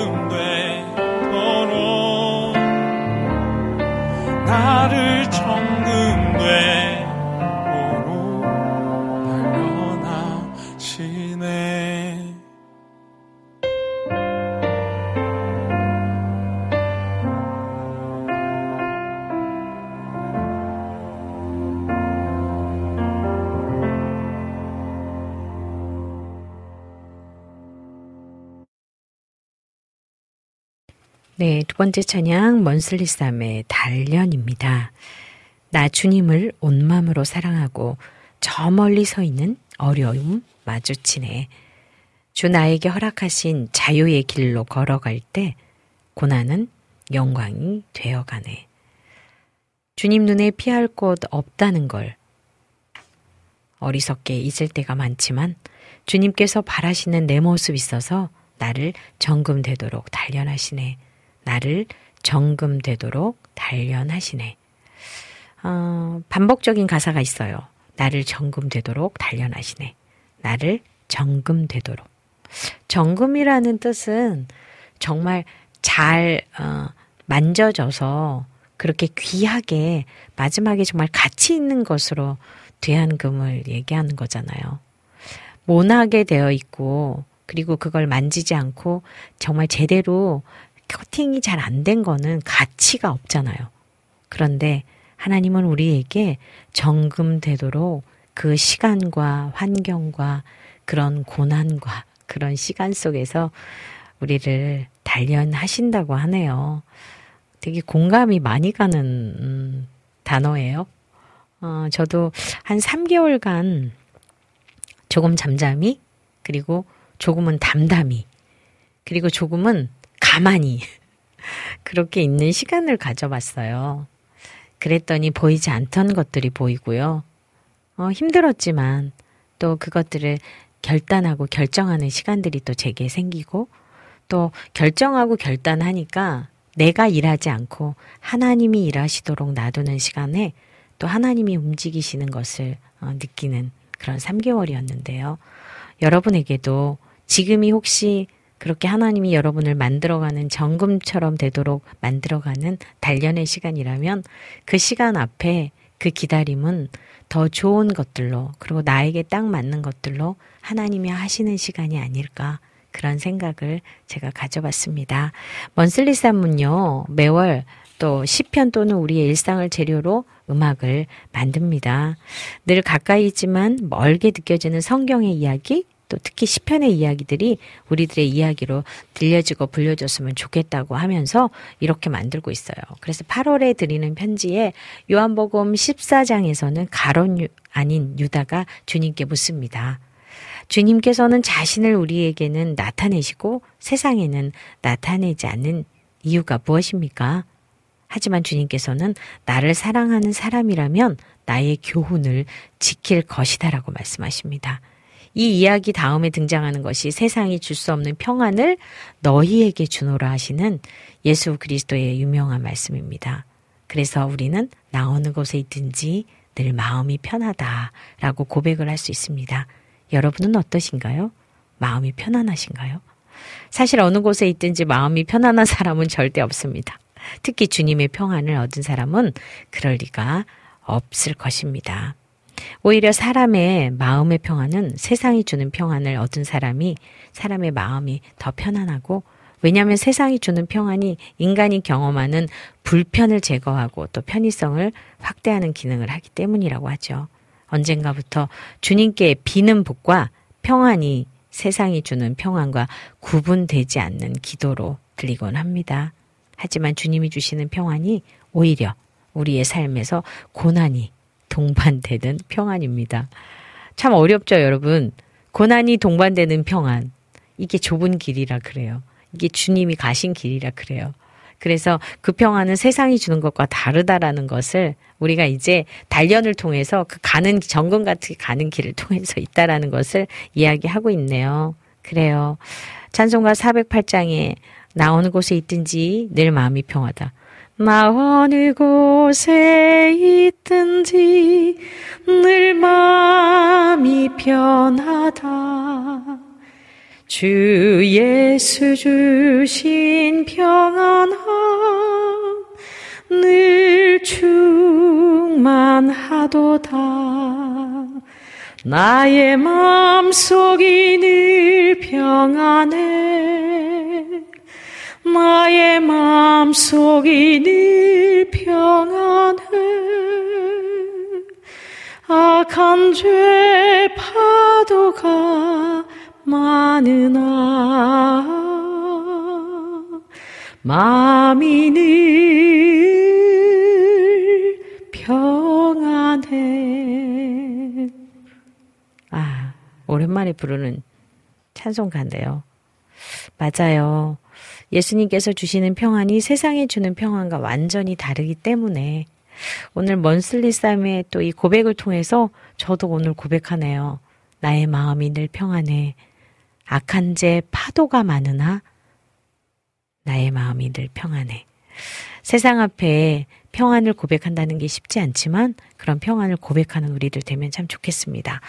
Speaker 1: 두 번째 찬양 먼슬리쌈의 단련입니다. 나 주님을 온 마음으로 사랑하고 저 멀리 서 있는 어려움 마주치네. 주 나에게 허락하신 자유의 길로 걸어갈 때 고난은 영광이 되어가네. 주님 눈에 피할 곳 없다는 걸 어리석게 잊을 때가 많지만 주님께서 바라시는 내 모습 있어서 나를 정금되도록 단련하시네. 나를 정금되도록 단련하시네. 어, 반복적인 가사가 있어요. 나를 정금되도록 단련하시네. 나를 정금되도록. 정금이라는 뜻은 정말 잘 어, 만져져서 그렇게 귀하게 마지막에 정말 가치 있는 것으로 대한금을 얘기하는 거잖아요. 모나게 되어 있고 그리고 그걸 만지지 않고 정말 제대로 코팅이 잘 안 된 거는 가치가 없잖아요. 그런데 하나님은 우리에게 정금되도록 그 시간과 환경과 그런 고난과 그런 시간 속에서 우리를 단련하신다고 하네요. 되게 공감이 많이 가는 음, 단어예요. 어, 저도 한 3개월간 조금 잠잠히 그리고 조금은 담담히 그리고 조금은 가만히 (laughs) 그렇게 있는 시간을 가져봤어요. 그랬더니 보이지 않던 것들이 보이고요. 어, 힘들었지만 또 그것들을 결단하고 결정하는 시간들이 또 제게 생기고 또 결정하고 결단하니까 내가 일하지 않고 하나님이 일하시도록 놔두는 시간에 또 하나님이 움직이시는 것을 어, 느끼는 그런 3개월이었는데요. 여러분에게도 지금이 혹시 그렇게 하나님이 여러분을 만들어가는 정금처럼 되도록 만들어가는 단련의 시간이라면 그 시간 앞에 그 기다림은 더 좋은 것들로 그리고 나에게 딱 맞는 것들로 하나님이 하시는 시간이 아닐까 그런 생각을 제가 가져봤습니다. 먼슬리산문요 매월 또 시편 또는 우리의 일상을 재료로 음악을 만듭니다. 늘 가까이 있지만 멀게 느껴지는 성경의 이야기 또 특히 시편의 이야기들이 우리들의 이야기로 들려지고 불려졌으면 좋겠다고 하면서 이렇게 만들고 있어요. 그래서 8월에 드리는 편지에 요한복음 14장에서는 가론 아닌 유다가 주님께 묻습니다. 주님께서는 자신을 우리에게는 나타내시고 세상에는 나타내지 않는 이유가 무엇입니까? 하지만 주님께서는 나를 사랑하는 사람이라면 나의 교훈을 지킬 것이다라고 말씀하십니다. 이 이야기 다음에 등장하는 것이 세상이 줄 수 없는 평안을 너희에게 주노라 하시는 예수 그리스도의 유명한 말씀입니다. 그래서 우리는 나 어느 곳에 있든지 늘 마음이 편하다라고 고백을 할 수 있습니다. 여러분은 어떠신가요? 마음이 편안하신가요? 사실 어느 곳에 있든지 마음이 편안한 사람은 절대 없습니다. 특히 주님의 평안을 얻은 사람은 그럴 리가 없을 것입니다. 오히려 사람의 마음의 평안은 세상이 주는 평안을 얻은 사람이 사람의 마음이 더 편안하고 왜냐하면 세상이 주는 평안이 인간이 경험하는 불편을 제거하고 또 편의성을 확대하는 기능을 하기 때문이라고 하죠. 언젠가부터 주님께 비는 복과 평안이 세상이 주는 평안과 구분되지 않는 기도로 들리곤 합니다. 하지만 주님이 주시는 평안이 오히려 우리의 삶에서 고난이 동반되는 평안입니다. 참 어렵죠, 여러분. 고난이 동반되는 평안. 이게 좁은 길이라 그래요. 이게 주님이 가신 길이라 그래요. 그래서 그 평안은 세상이 주는 것과 다르다라는 것을 우리가 이제 단련을 통해서 그 가는 정금 같은 가는 길을 통해서 있다라는 것을 이야기하고 있네요. 그래요. 찬송가 408장에 나오는 곳에 있든지 늘 마음이 평하다. 나 어느 곳에 있든지 늘 마음이 편하다. 주 예수 주신 평안함 늘주 평안하도다. 나의 마음속이 늘 평안해. 나의 마음속이 늘 평안해. 악한 죄 파도가 많으나 마음이 늘 평안해. 아, 오랜만에 부르는 찬송가인데요. 맞아요. 예수님께서 주시는 평안이 세상에 주는 평안과 완전히 다르기 때문에 오늘 먼슬리 쌈의 또 이 고백을 통해서 저도 오늘 고백하네요. 나의 마음이 늘 평안해. 악한 죄 파도가 많으나 나의 마음이 늘 평안해. 세상 앞에 평안을 고백한다는 게 쉽지 않지만 그런 평안을 고백하는 우리들 되면 참 좋겠습니다.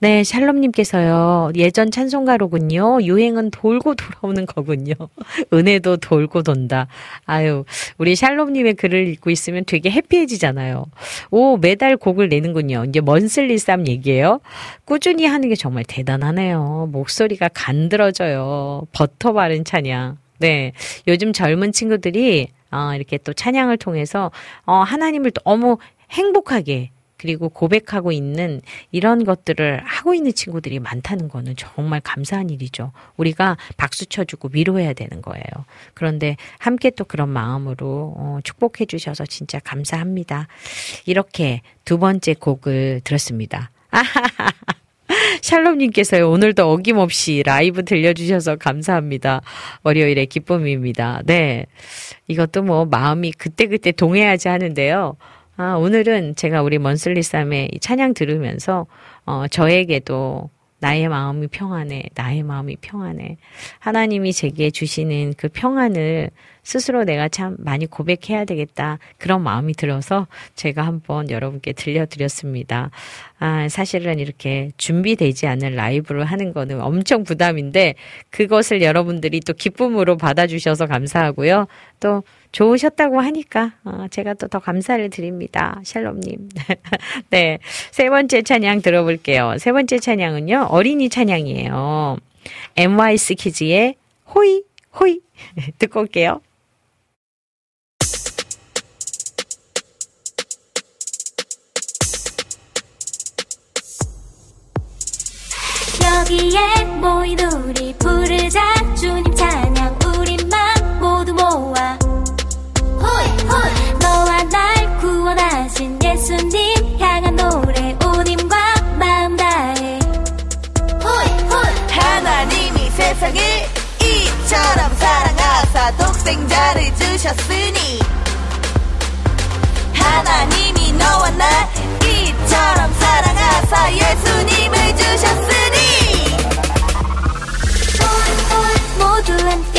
Speaker 1: 네, 샬롬님께서요. 예전 찬송가로군요. 유행은 돌고 돌아오는 거군요. (laughs) 은혜도 돌고 돈다. 아유, 우리 샬롬님의 글을 읽고 있으면 되게 해피해지잖아요. 오, 매달 곡을 내는군요. 이제 먼슬리 쌈 얘기예요. 꾸준히 하는 게 정말 대단하네요. 목소리가 간드러져요. 버터 바른 찬양. 네. 요즘 젊은 친구들이 어, 이렇게 또 찬양을 통해서 어, 하나님을 너무 행복하게 그리고 고백하고 있는 이런 것들을 하고 있는 친구들이 많다는 거는 정말 감사한 일이죠. 우리가 박수 쳐주고 위로해야 되는 거예요. 그런데 함께 또 그런 마음으로 어, 축복해 주셔서 진짜 감사합니다. 이렇게 두 번째 곡을 들었습니다. (laughs) 샬롬님께서요, 오늘도 어김없이 라이브 들려주셔서 감사합니다. 월요일의 기쁨입니다. 네. 이것도 뭐 마음이 그때그때 동해야지 하는데요. 아, 오늘은 제가 우리 먼슬리쌈의 찬양 들으면서, 어, 저에게도 나의 마음이 평안해. 나의 마음이 평안해. 하나님이 제게 주시는 그 평안을 스스로 내가 참 많이 고백해야 되겠다. 그런 마음이 들어서 제가 한번 여러분께 들려드렸습니다. 아, 사실은 이렇게 준비되지 않은 라이브를 하는 거는 엄청 부담인데 그것을 여러분들이 또 기쁨으로 받아주셔서 감사하고요. 또 좋으셨다고 하니까 어, 제가 또 더 감사를 드립니다. 샬롬님. (laughs) 네. 세 번째 찬양 들어볼게요. 세 번째 찬양은요. 어린이 찬양이에요. MYS 키즈의 호이, 호이. (laughs) 듣고 올게요.
Speaker 8: 여기에 모인 우리 부르자 주님 찬양 우리만 모두 모아 홀, 홀. 너와 날 구원하신 예수님 향한 노래 우님과 마음 다해 홀, 홀.
Speaker 9: 하나님이 세상을 이처럼 사랑하사 독생자를 주셨으니 하나님이 너와 나 이처럼 사랑하사 예수님을 주셨으니
Speaker 8: 모두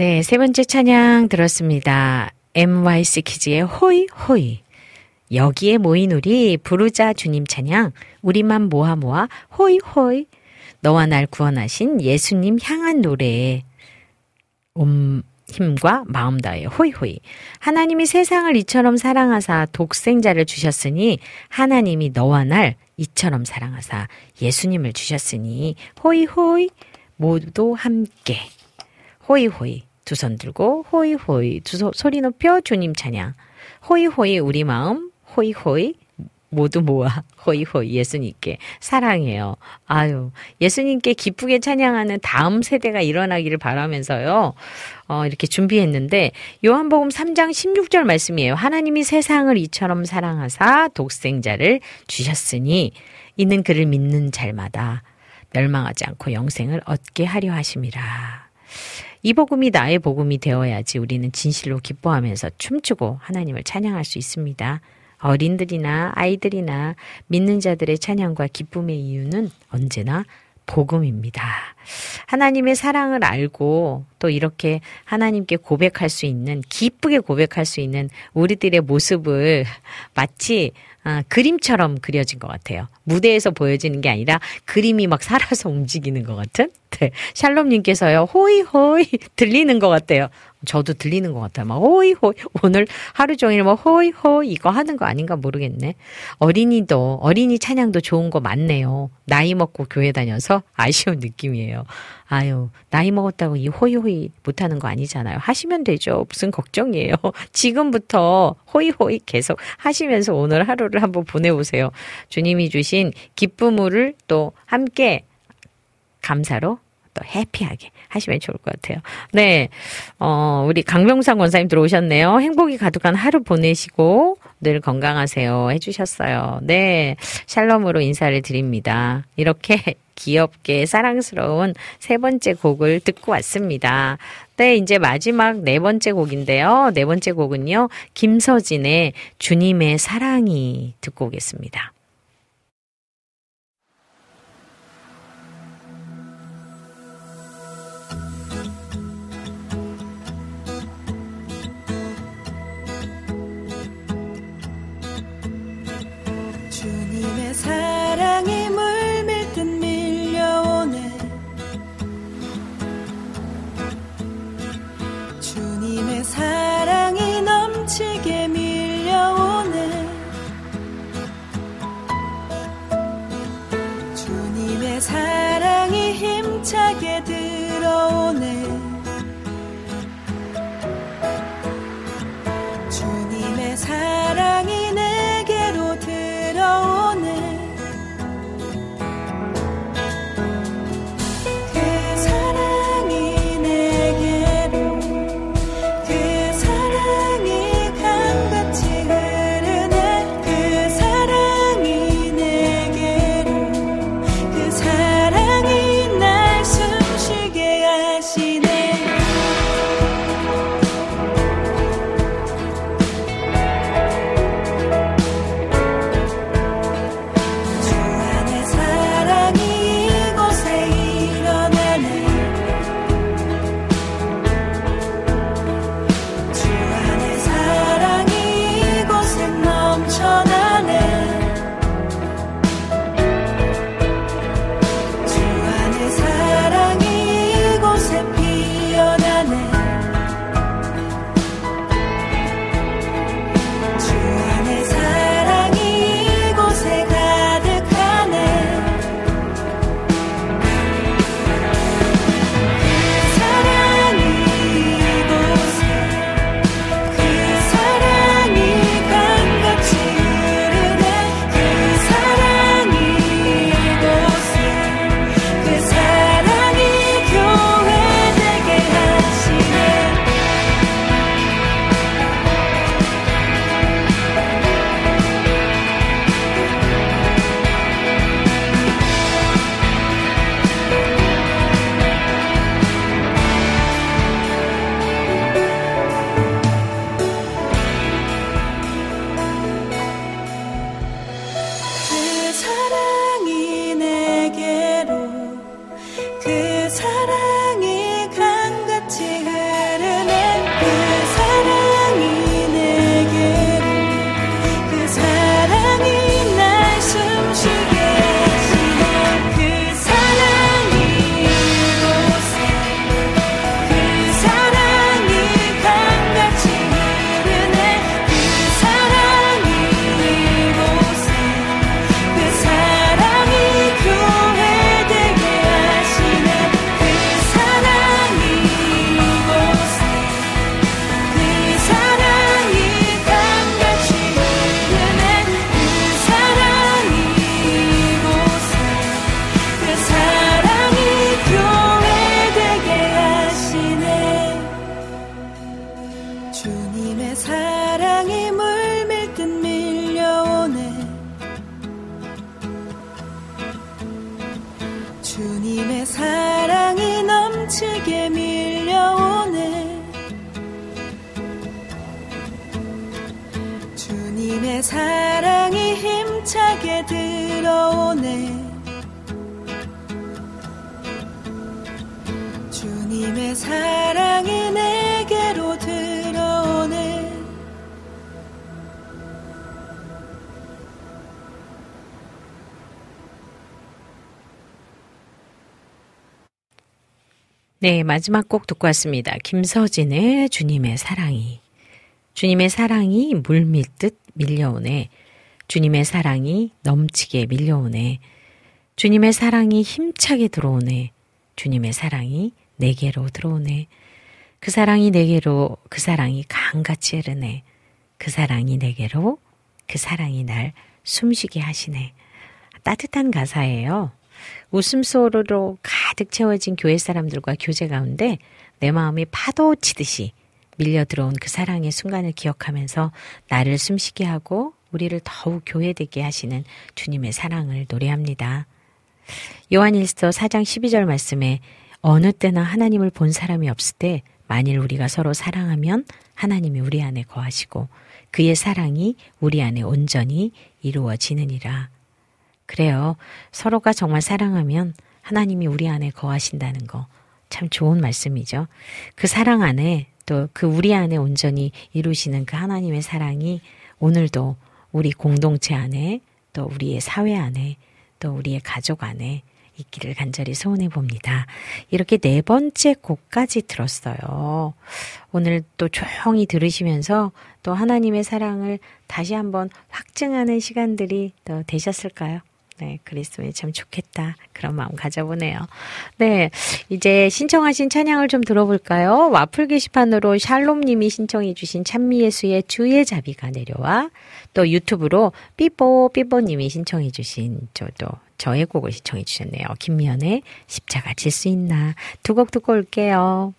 Speaker 1: 네, 세 번째 찬양 들었습니다. MYC 키즈의 호이 호이. 여기에 모인 우리 부르자 주님 찬양 우리만 모아 모아 호이 호이. 너와 날 구원하신 예수님 향한 노래. 온 힘과 마음 다해 호이호이. 하나님이 세상을 이처럼 사랑하사 독생자를 주셨으니 하나님이 너와 날 이처럼 사랑하사 예수님을 주셨으니 호이호이 모두 함께 호이호이 두 손 들고 호이호이 두 소, 소리 높여 주님 찬양 호이호이 우리 마음 호이호이 모두 모아 호이호이 예수님께 사랑해요. 아유 예수님께 기쁘게 찬양하는 다음 세대가 일어나기를 바라면서요. 어, 이렇게 준비했는데 요한복음 3장 16절 말씀이에요. 하나님이 세상을 이처럼 사랑하사 독생자를 주셨으니 이는 그를 믿는 자마다 멸망하지 않고 영생을 얻게 하려 하심이라. 이 복음이 나의 복음이 되어야지 우리는 진실로 기뻐하면서 춤추고 하나님을 찬양할 수 있습니다. 어린들이나 아이들이나 믿는 자들의 찬양과 기쁨의 이유는 언제나 복음입니다. 하나님의 사랑을 알고 또 이렇게 하나님께 고백할 수 있는 기쁘게 고백할 수 있는 우리들의 모습을 마치 아, 그림처럼 그려진 것 같아요. 무대에서 보여지는 게 아니라 그림이 막 살아서 움직이는 것 같은? 네. 샬롬님께서요, 호이, 호이, 들리는 것 같아요. 저도 들리는 것 같아요. 막, 호이, 호이. 오늘 하루 종일 뭐, 호이, 호이, 이거 하는 거 아닌가 모르겠네. 어린이도, 어린이 찬양도 좋은 거 많네요. 나이 먹고 교회 다녀서 아쉬운 느낌이에요. 아유, 나이 먹었다고 이 호이호이 못하는 거 아니잖아요. 하시면 되죠. 무슨 걱정이에요. (laughs) 지금부터 호이호이 계속 하시면서 오늘 하루를 한번 보내보세요. 주님이 주신 기쁨을 또 함께 감사로 또 해피하게 하시면 좋을 것 같아요. 네. 어, 우리 강명상 권사님 들어오셨네요. 행복이 가득한 하루 보내시고 늘 건강하세요. 해주셨어요. 네. 샬롬으로 인사를 드립니다. 이렇게 (laughs) 귀엽게 사랑스러운 세 번째 곡을 듣고 왔습니다. 네, 이제 마지막 네 번째 곡인데요. 네 번째 곡은요. 김서진의 주님의 사랑이 듣고 오겠습니다.
Speaker 10: 사랑이 물밀 듯 밀려오네. 주님의 사랑이 넘치게 밀려오네. 주님의 사랑이 힘차게 들어오네. 주님의 사랑 네,
Speaker 1: 마지막 곡 듣고 왔습니다. 김서진의 주님의 사랑이. 주님의 사랑이 물 밀듯 밀려오네. 주님의 사랑이 넘치게 밀려오네. 주님의 사랑이 힘차게 들어오네. 주님의 사랑이 내게로 들어오네. 그 사랑이 내게로 그 사랑이 강같이 흐르네. 그 사랑이 내게로 그 사랑이 날 숨쉬게 하시네. 따뜻한 가사예요. 웃음소리로 가득 채워진 교회 사람들과 교제 가운데 내 마음이 파도 치듯이 밀려 들어온 그 사랑의 순간을 기억하면서 나를 숨쉬게 하고 우리를 더욱 교회되게 하시는 주님의 사랑을 노래합니다. 요한일서 4장 12절 말씀에 어느 때나 하나님을 본 사람이 없을 때 만일 우리가 서로 사랑하면 하나님이 우리 안에 거하시고 그의 사랑이 우리 안에 온전히 이루어지느니라. 그래요. 서로가 정말 사랑하면 하나님이 우리 안에 거하신다는 거 참 좋은 말씀이죠. 그 사랑 안에 또 그 우리 안에 온전히 이루시는 그 하나님의 사랑이 오늘도 우리 공동체 안에 또 우리의 사회 안에 또 우리의 가족 안에 있기를 간절히 소원해 봅니다. 이렇게 네 번째 곡까지 들었어요. 오늘 또 조용히 들으시면서 또 하나님의 사랑을 다시 한번 확증하는 시간들이 또 되셨을까요? 네, 그리스도에 참 좋겠다. 그런 마음 가져보네요. 네, 이제 신청하신 찬양을 좀 들어볼까요? 와플 게시판으로 샬롬님이 신청해주신 찬미예수의 주의 자비가 내려와 또 유튜브로 삐뽀 삐뽀님이 신청해주신 저도 저의 곡을 신청해주셨네요. 김미연의 십자가 질 수 있나 두 곡 듣고 올게요.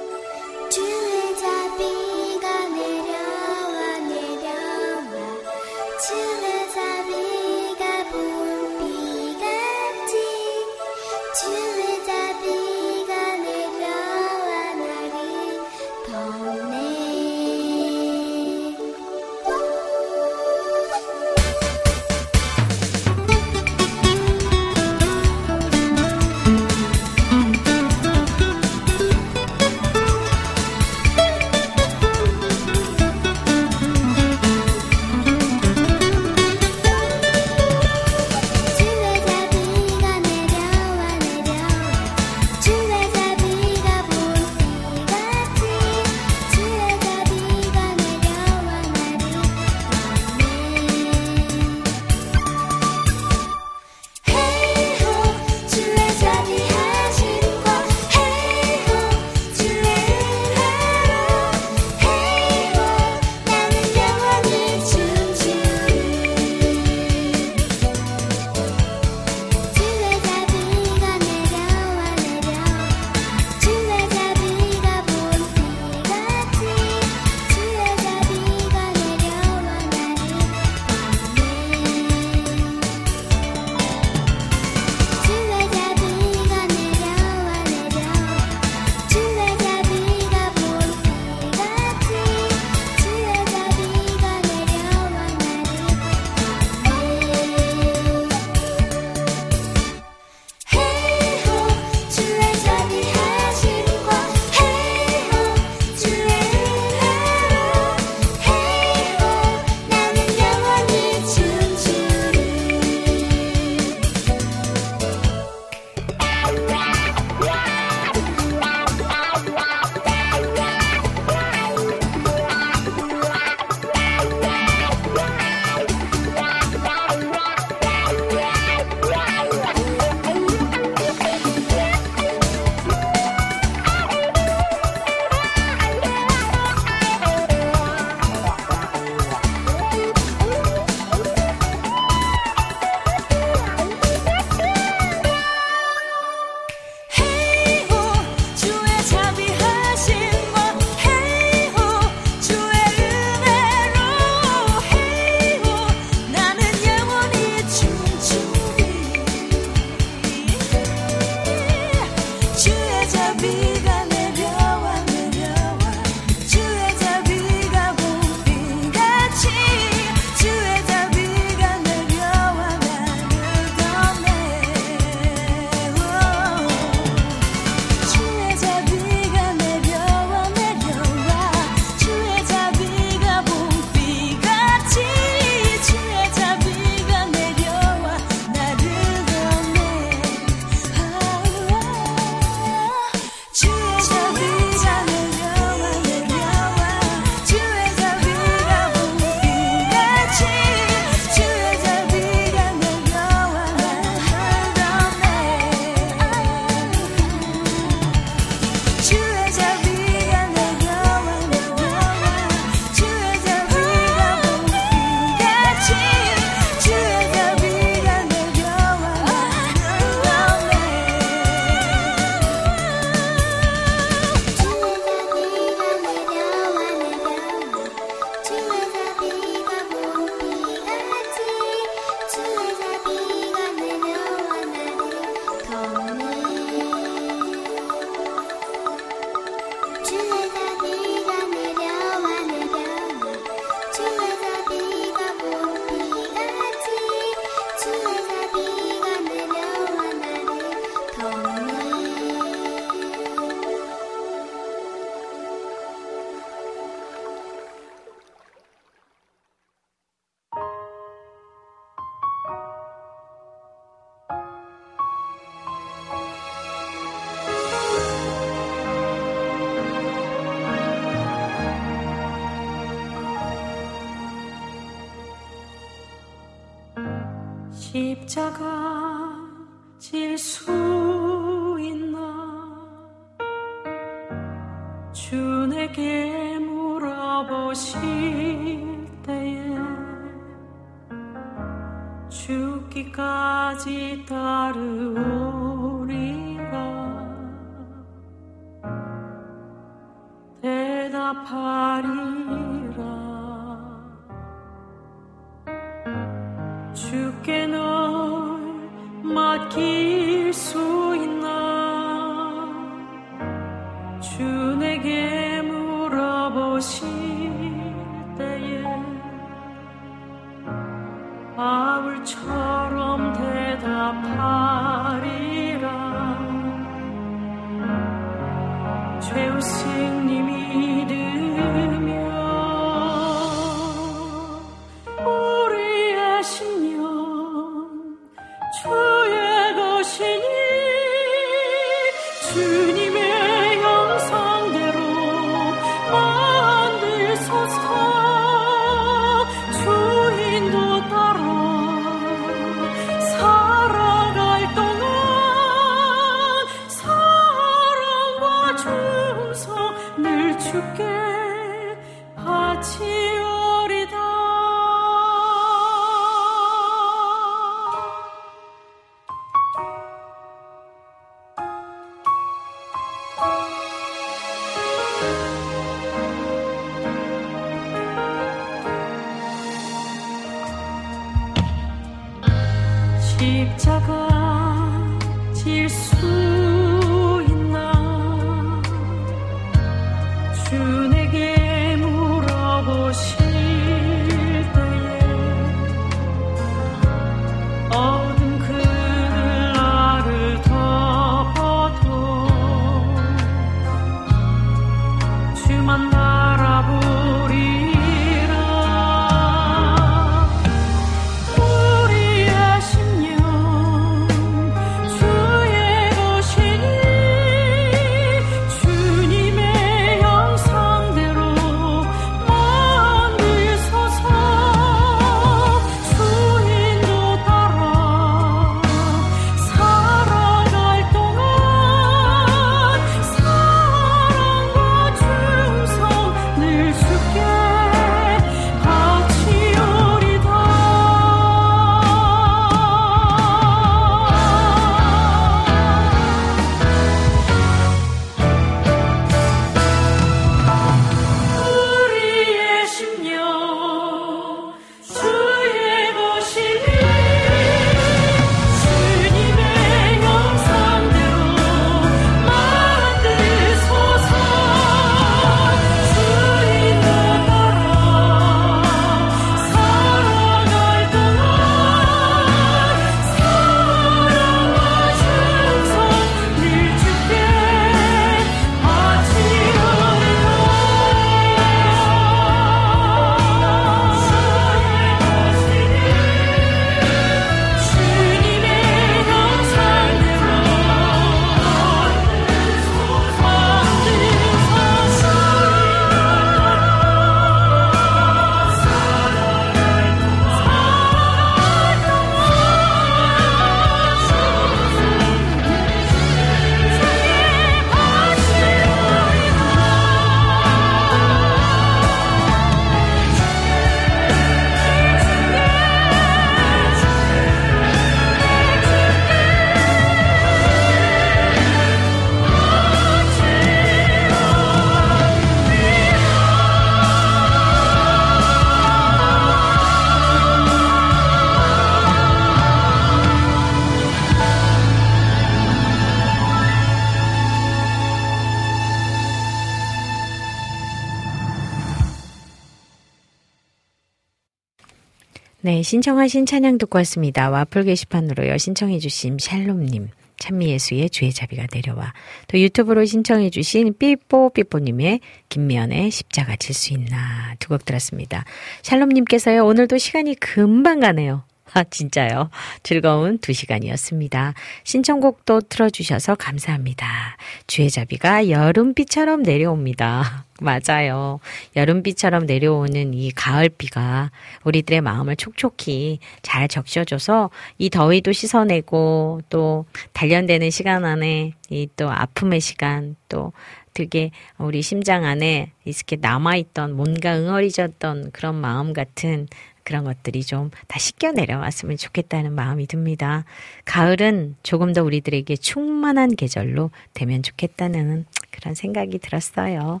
Speaker 1: 신청하신 찬양 듣고 왔습니다. 와플 게시판으로요. 신청해주신 샬롬님. 찬미예수의 주의 자비가 내려와 또 유튜브로 신청해 주신 삐뽀 삐뽀님의 김미연의 십자가 질 수 있나 두 곡 들었습니다. 샬롬님께서요 오늘도 시간이 금방 가네요. 진짜요. 즐거운 두 시간이었습니다. 신청곡도 틀어주셔서 감사합니다. 주혜자비가 여름비처럼 내려옵니다. (laughs) 맞아요. 여름비처럼 내려오는 이 가을비가 우리들의 마음을 촉촉히 잘 적셔줘서 이 더위도 씻어내고 또 단련되는 시간 안에 이 또 아픔의 시간 또 되게 우리 심장 안에 이렇게 남아있던 뭔가 응어리졌던 그런 마음 같은 그런 것들이 좀 다 씻겨 내려왔으면 좋겠다는 마음이 듭니다. 가을은 조금 더 우리들에게 충만한 계절로 되면 좋겠다는 그런 생각이 들었어요.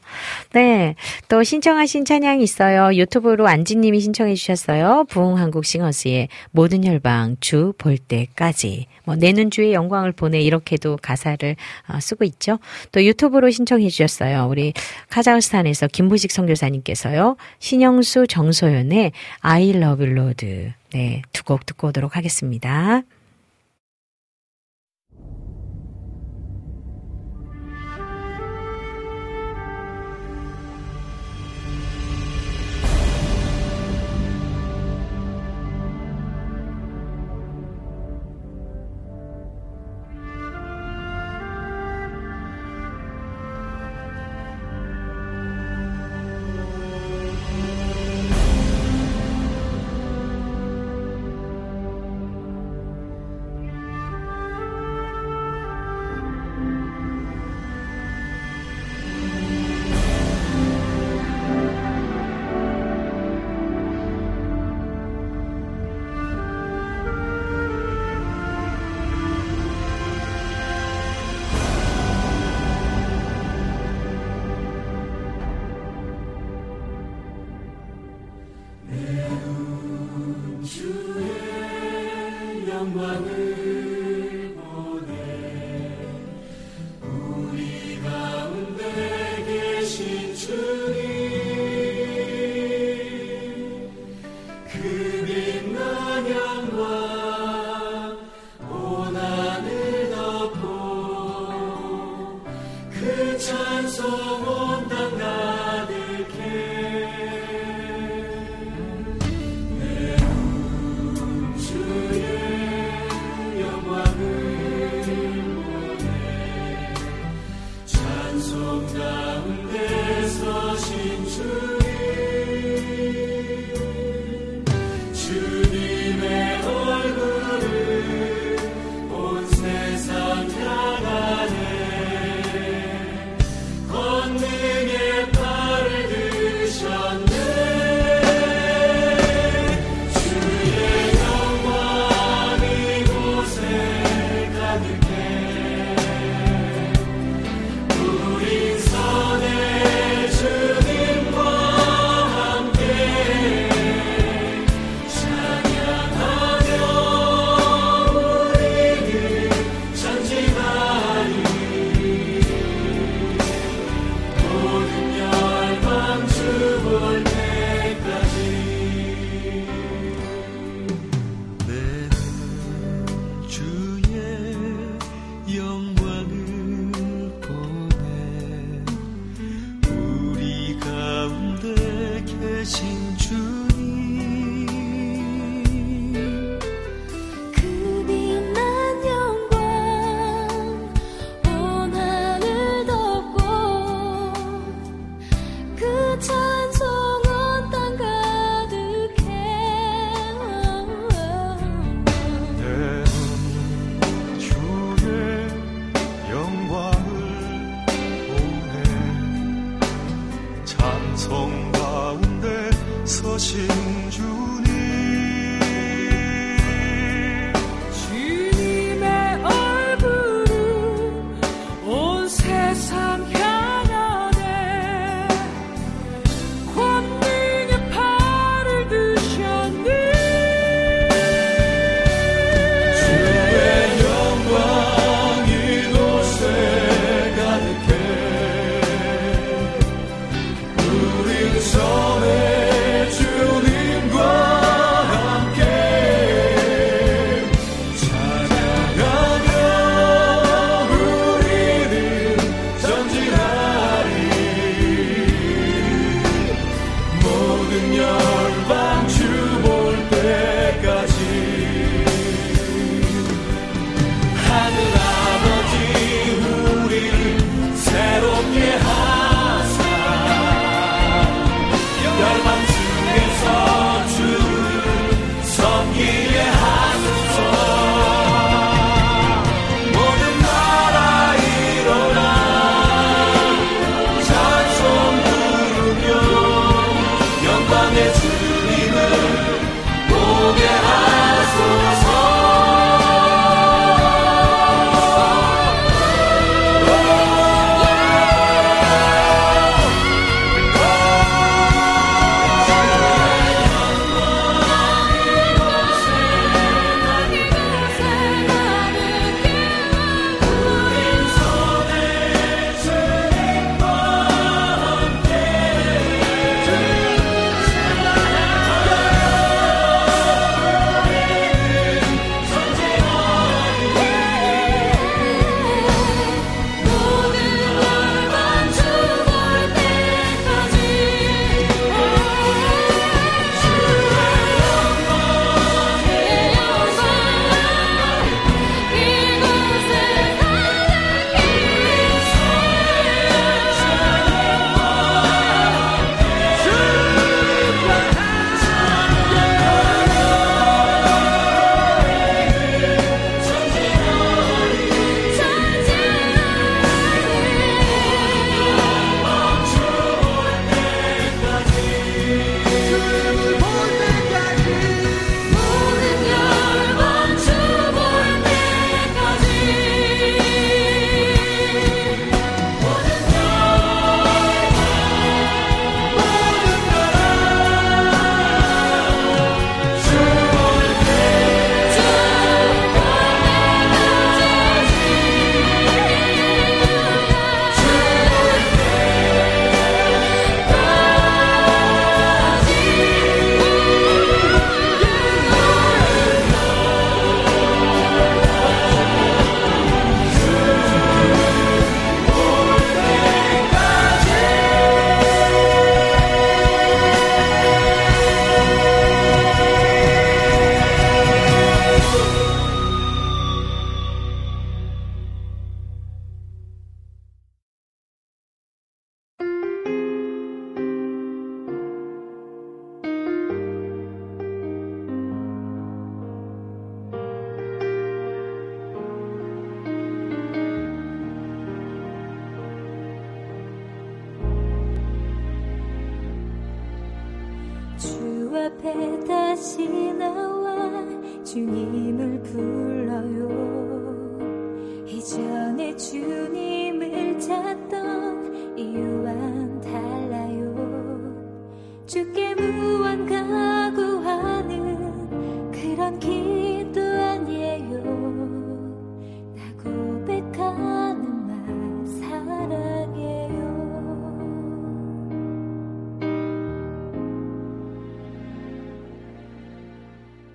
Speaker 1: 네. 또 신청하신 찬양이 있어요. 유튜브로 안지님이 신청해 주셨어요. 부흥 한국 싱어스의 모든 혈방 주 볼 때까지. 뭐, 내는 주의 영광을 보내 이렇게도 가사를 어, 쓰고 있죠. 또 유튜브로 신청해 주셨어요. 우리 카자흐스탄에서 김부식 선교사님께서요. 신영수 정소연의 I love you Lord. 네. 두 곡 듣고 오도록 하겠습니다.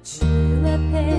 Speaker 10: 주
Speaker 5: 앞에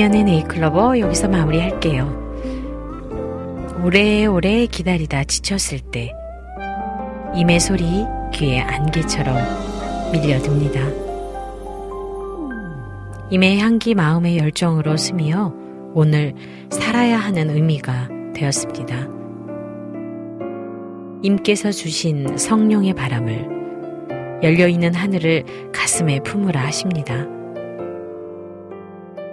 Speaker 1: 김현의 네이클로버 여기서 마무리할게요. 오래오래 기다리다 지쳤을 때 임의 소리 귀에 안개처럼 밀려듭니다. 임의 향기 마음의 열정으로 스미어 오늘 살아야 하는 의미가 되었습니다. 임께서 주신 성령의 바람을 열려있는 하늘을 가슴에 품으라 하십니다.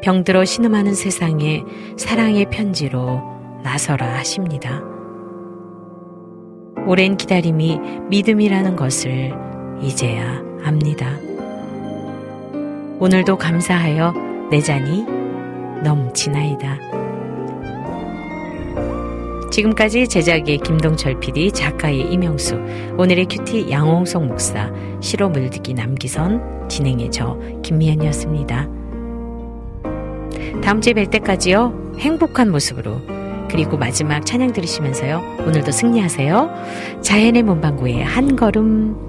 Speaker 1: 병들어 신음하는 세상에 사랑의 편지로 나서라 하십니다. 오랜 기다림이 믿음이라는 것을 이제야 압니다. 오늘도 감사하여 내 잔이 넘치나이다. 지금까지 제작의 김동철 PD, 작가의 이명수, 오늘의 큐티 양홍석 목사, 시로 물드기 남기선, 진행의 저 김미연이었습니다. 다음 주에 뵐 때까지요. 행복한 모습으로. 그리고 마지막 찬양 들으시면서요. 오늘도 승리하세요. 자연의 문방구에 한 걸음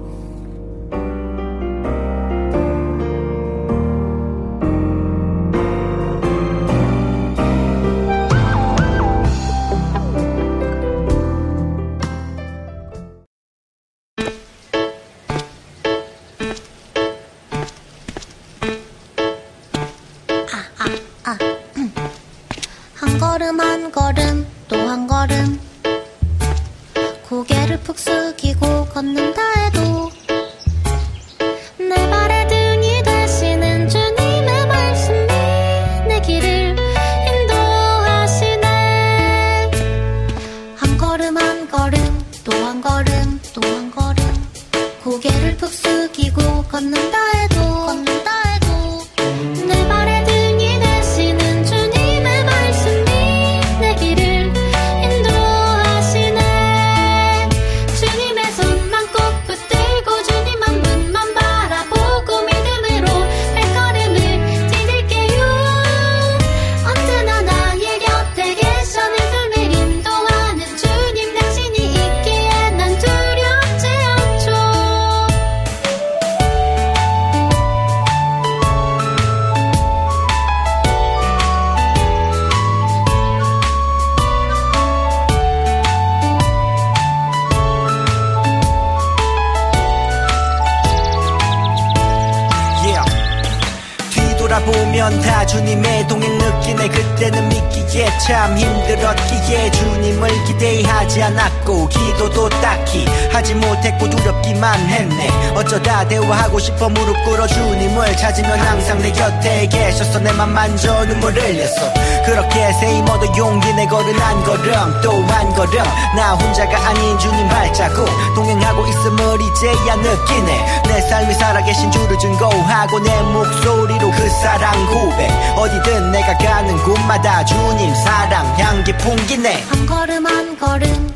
Speaker 11: 먼저 눈물 흘렸어. 그렇게 세이머도 용기 내 걸은 한 걸음 또 한 걸음. 나 혼자가 아닌 주님 발자국. 동행하고 있음을 이제야 느끼네. 내 삶이 살아계신 주를 증거하고 내 목소리로 그 사랑 고백. 어디든 내가 가는 곳마다 주님 사랑 향기 풍기네.
Speaker 8: 한 걸음 한 걸음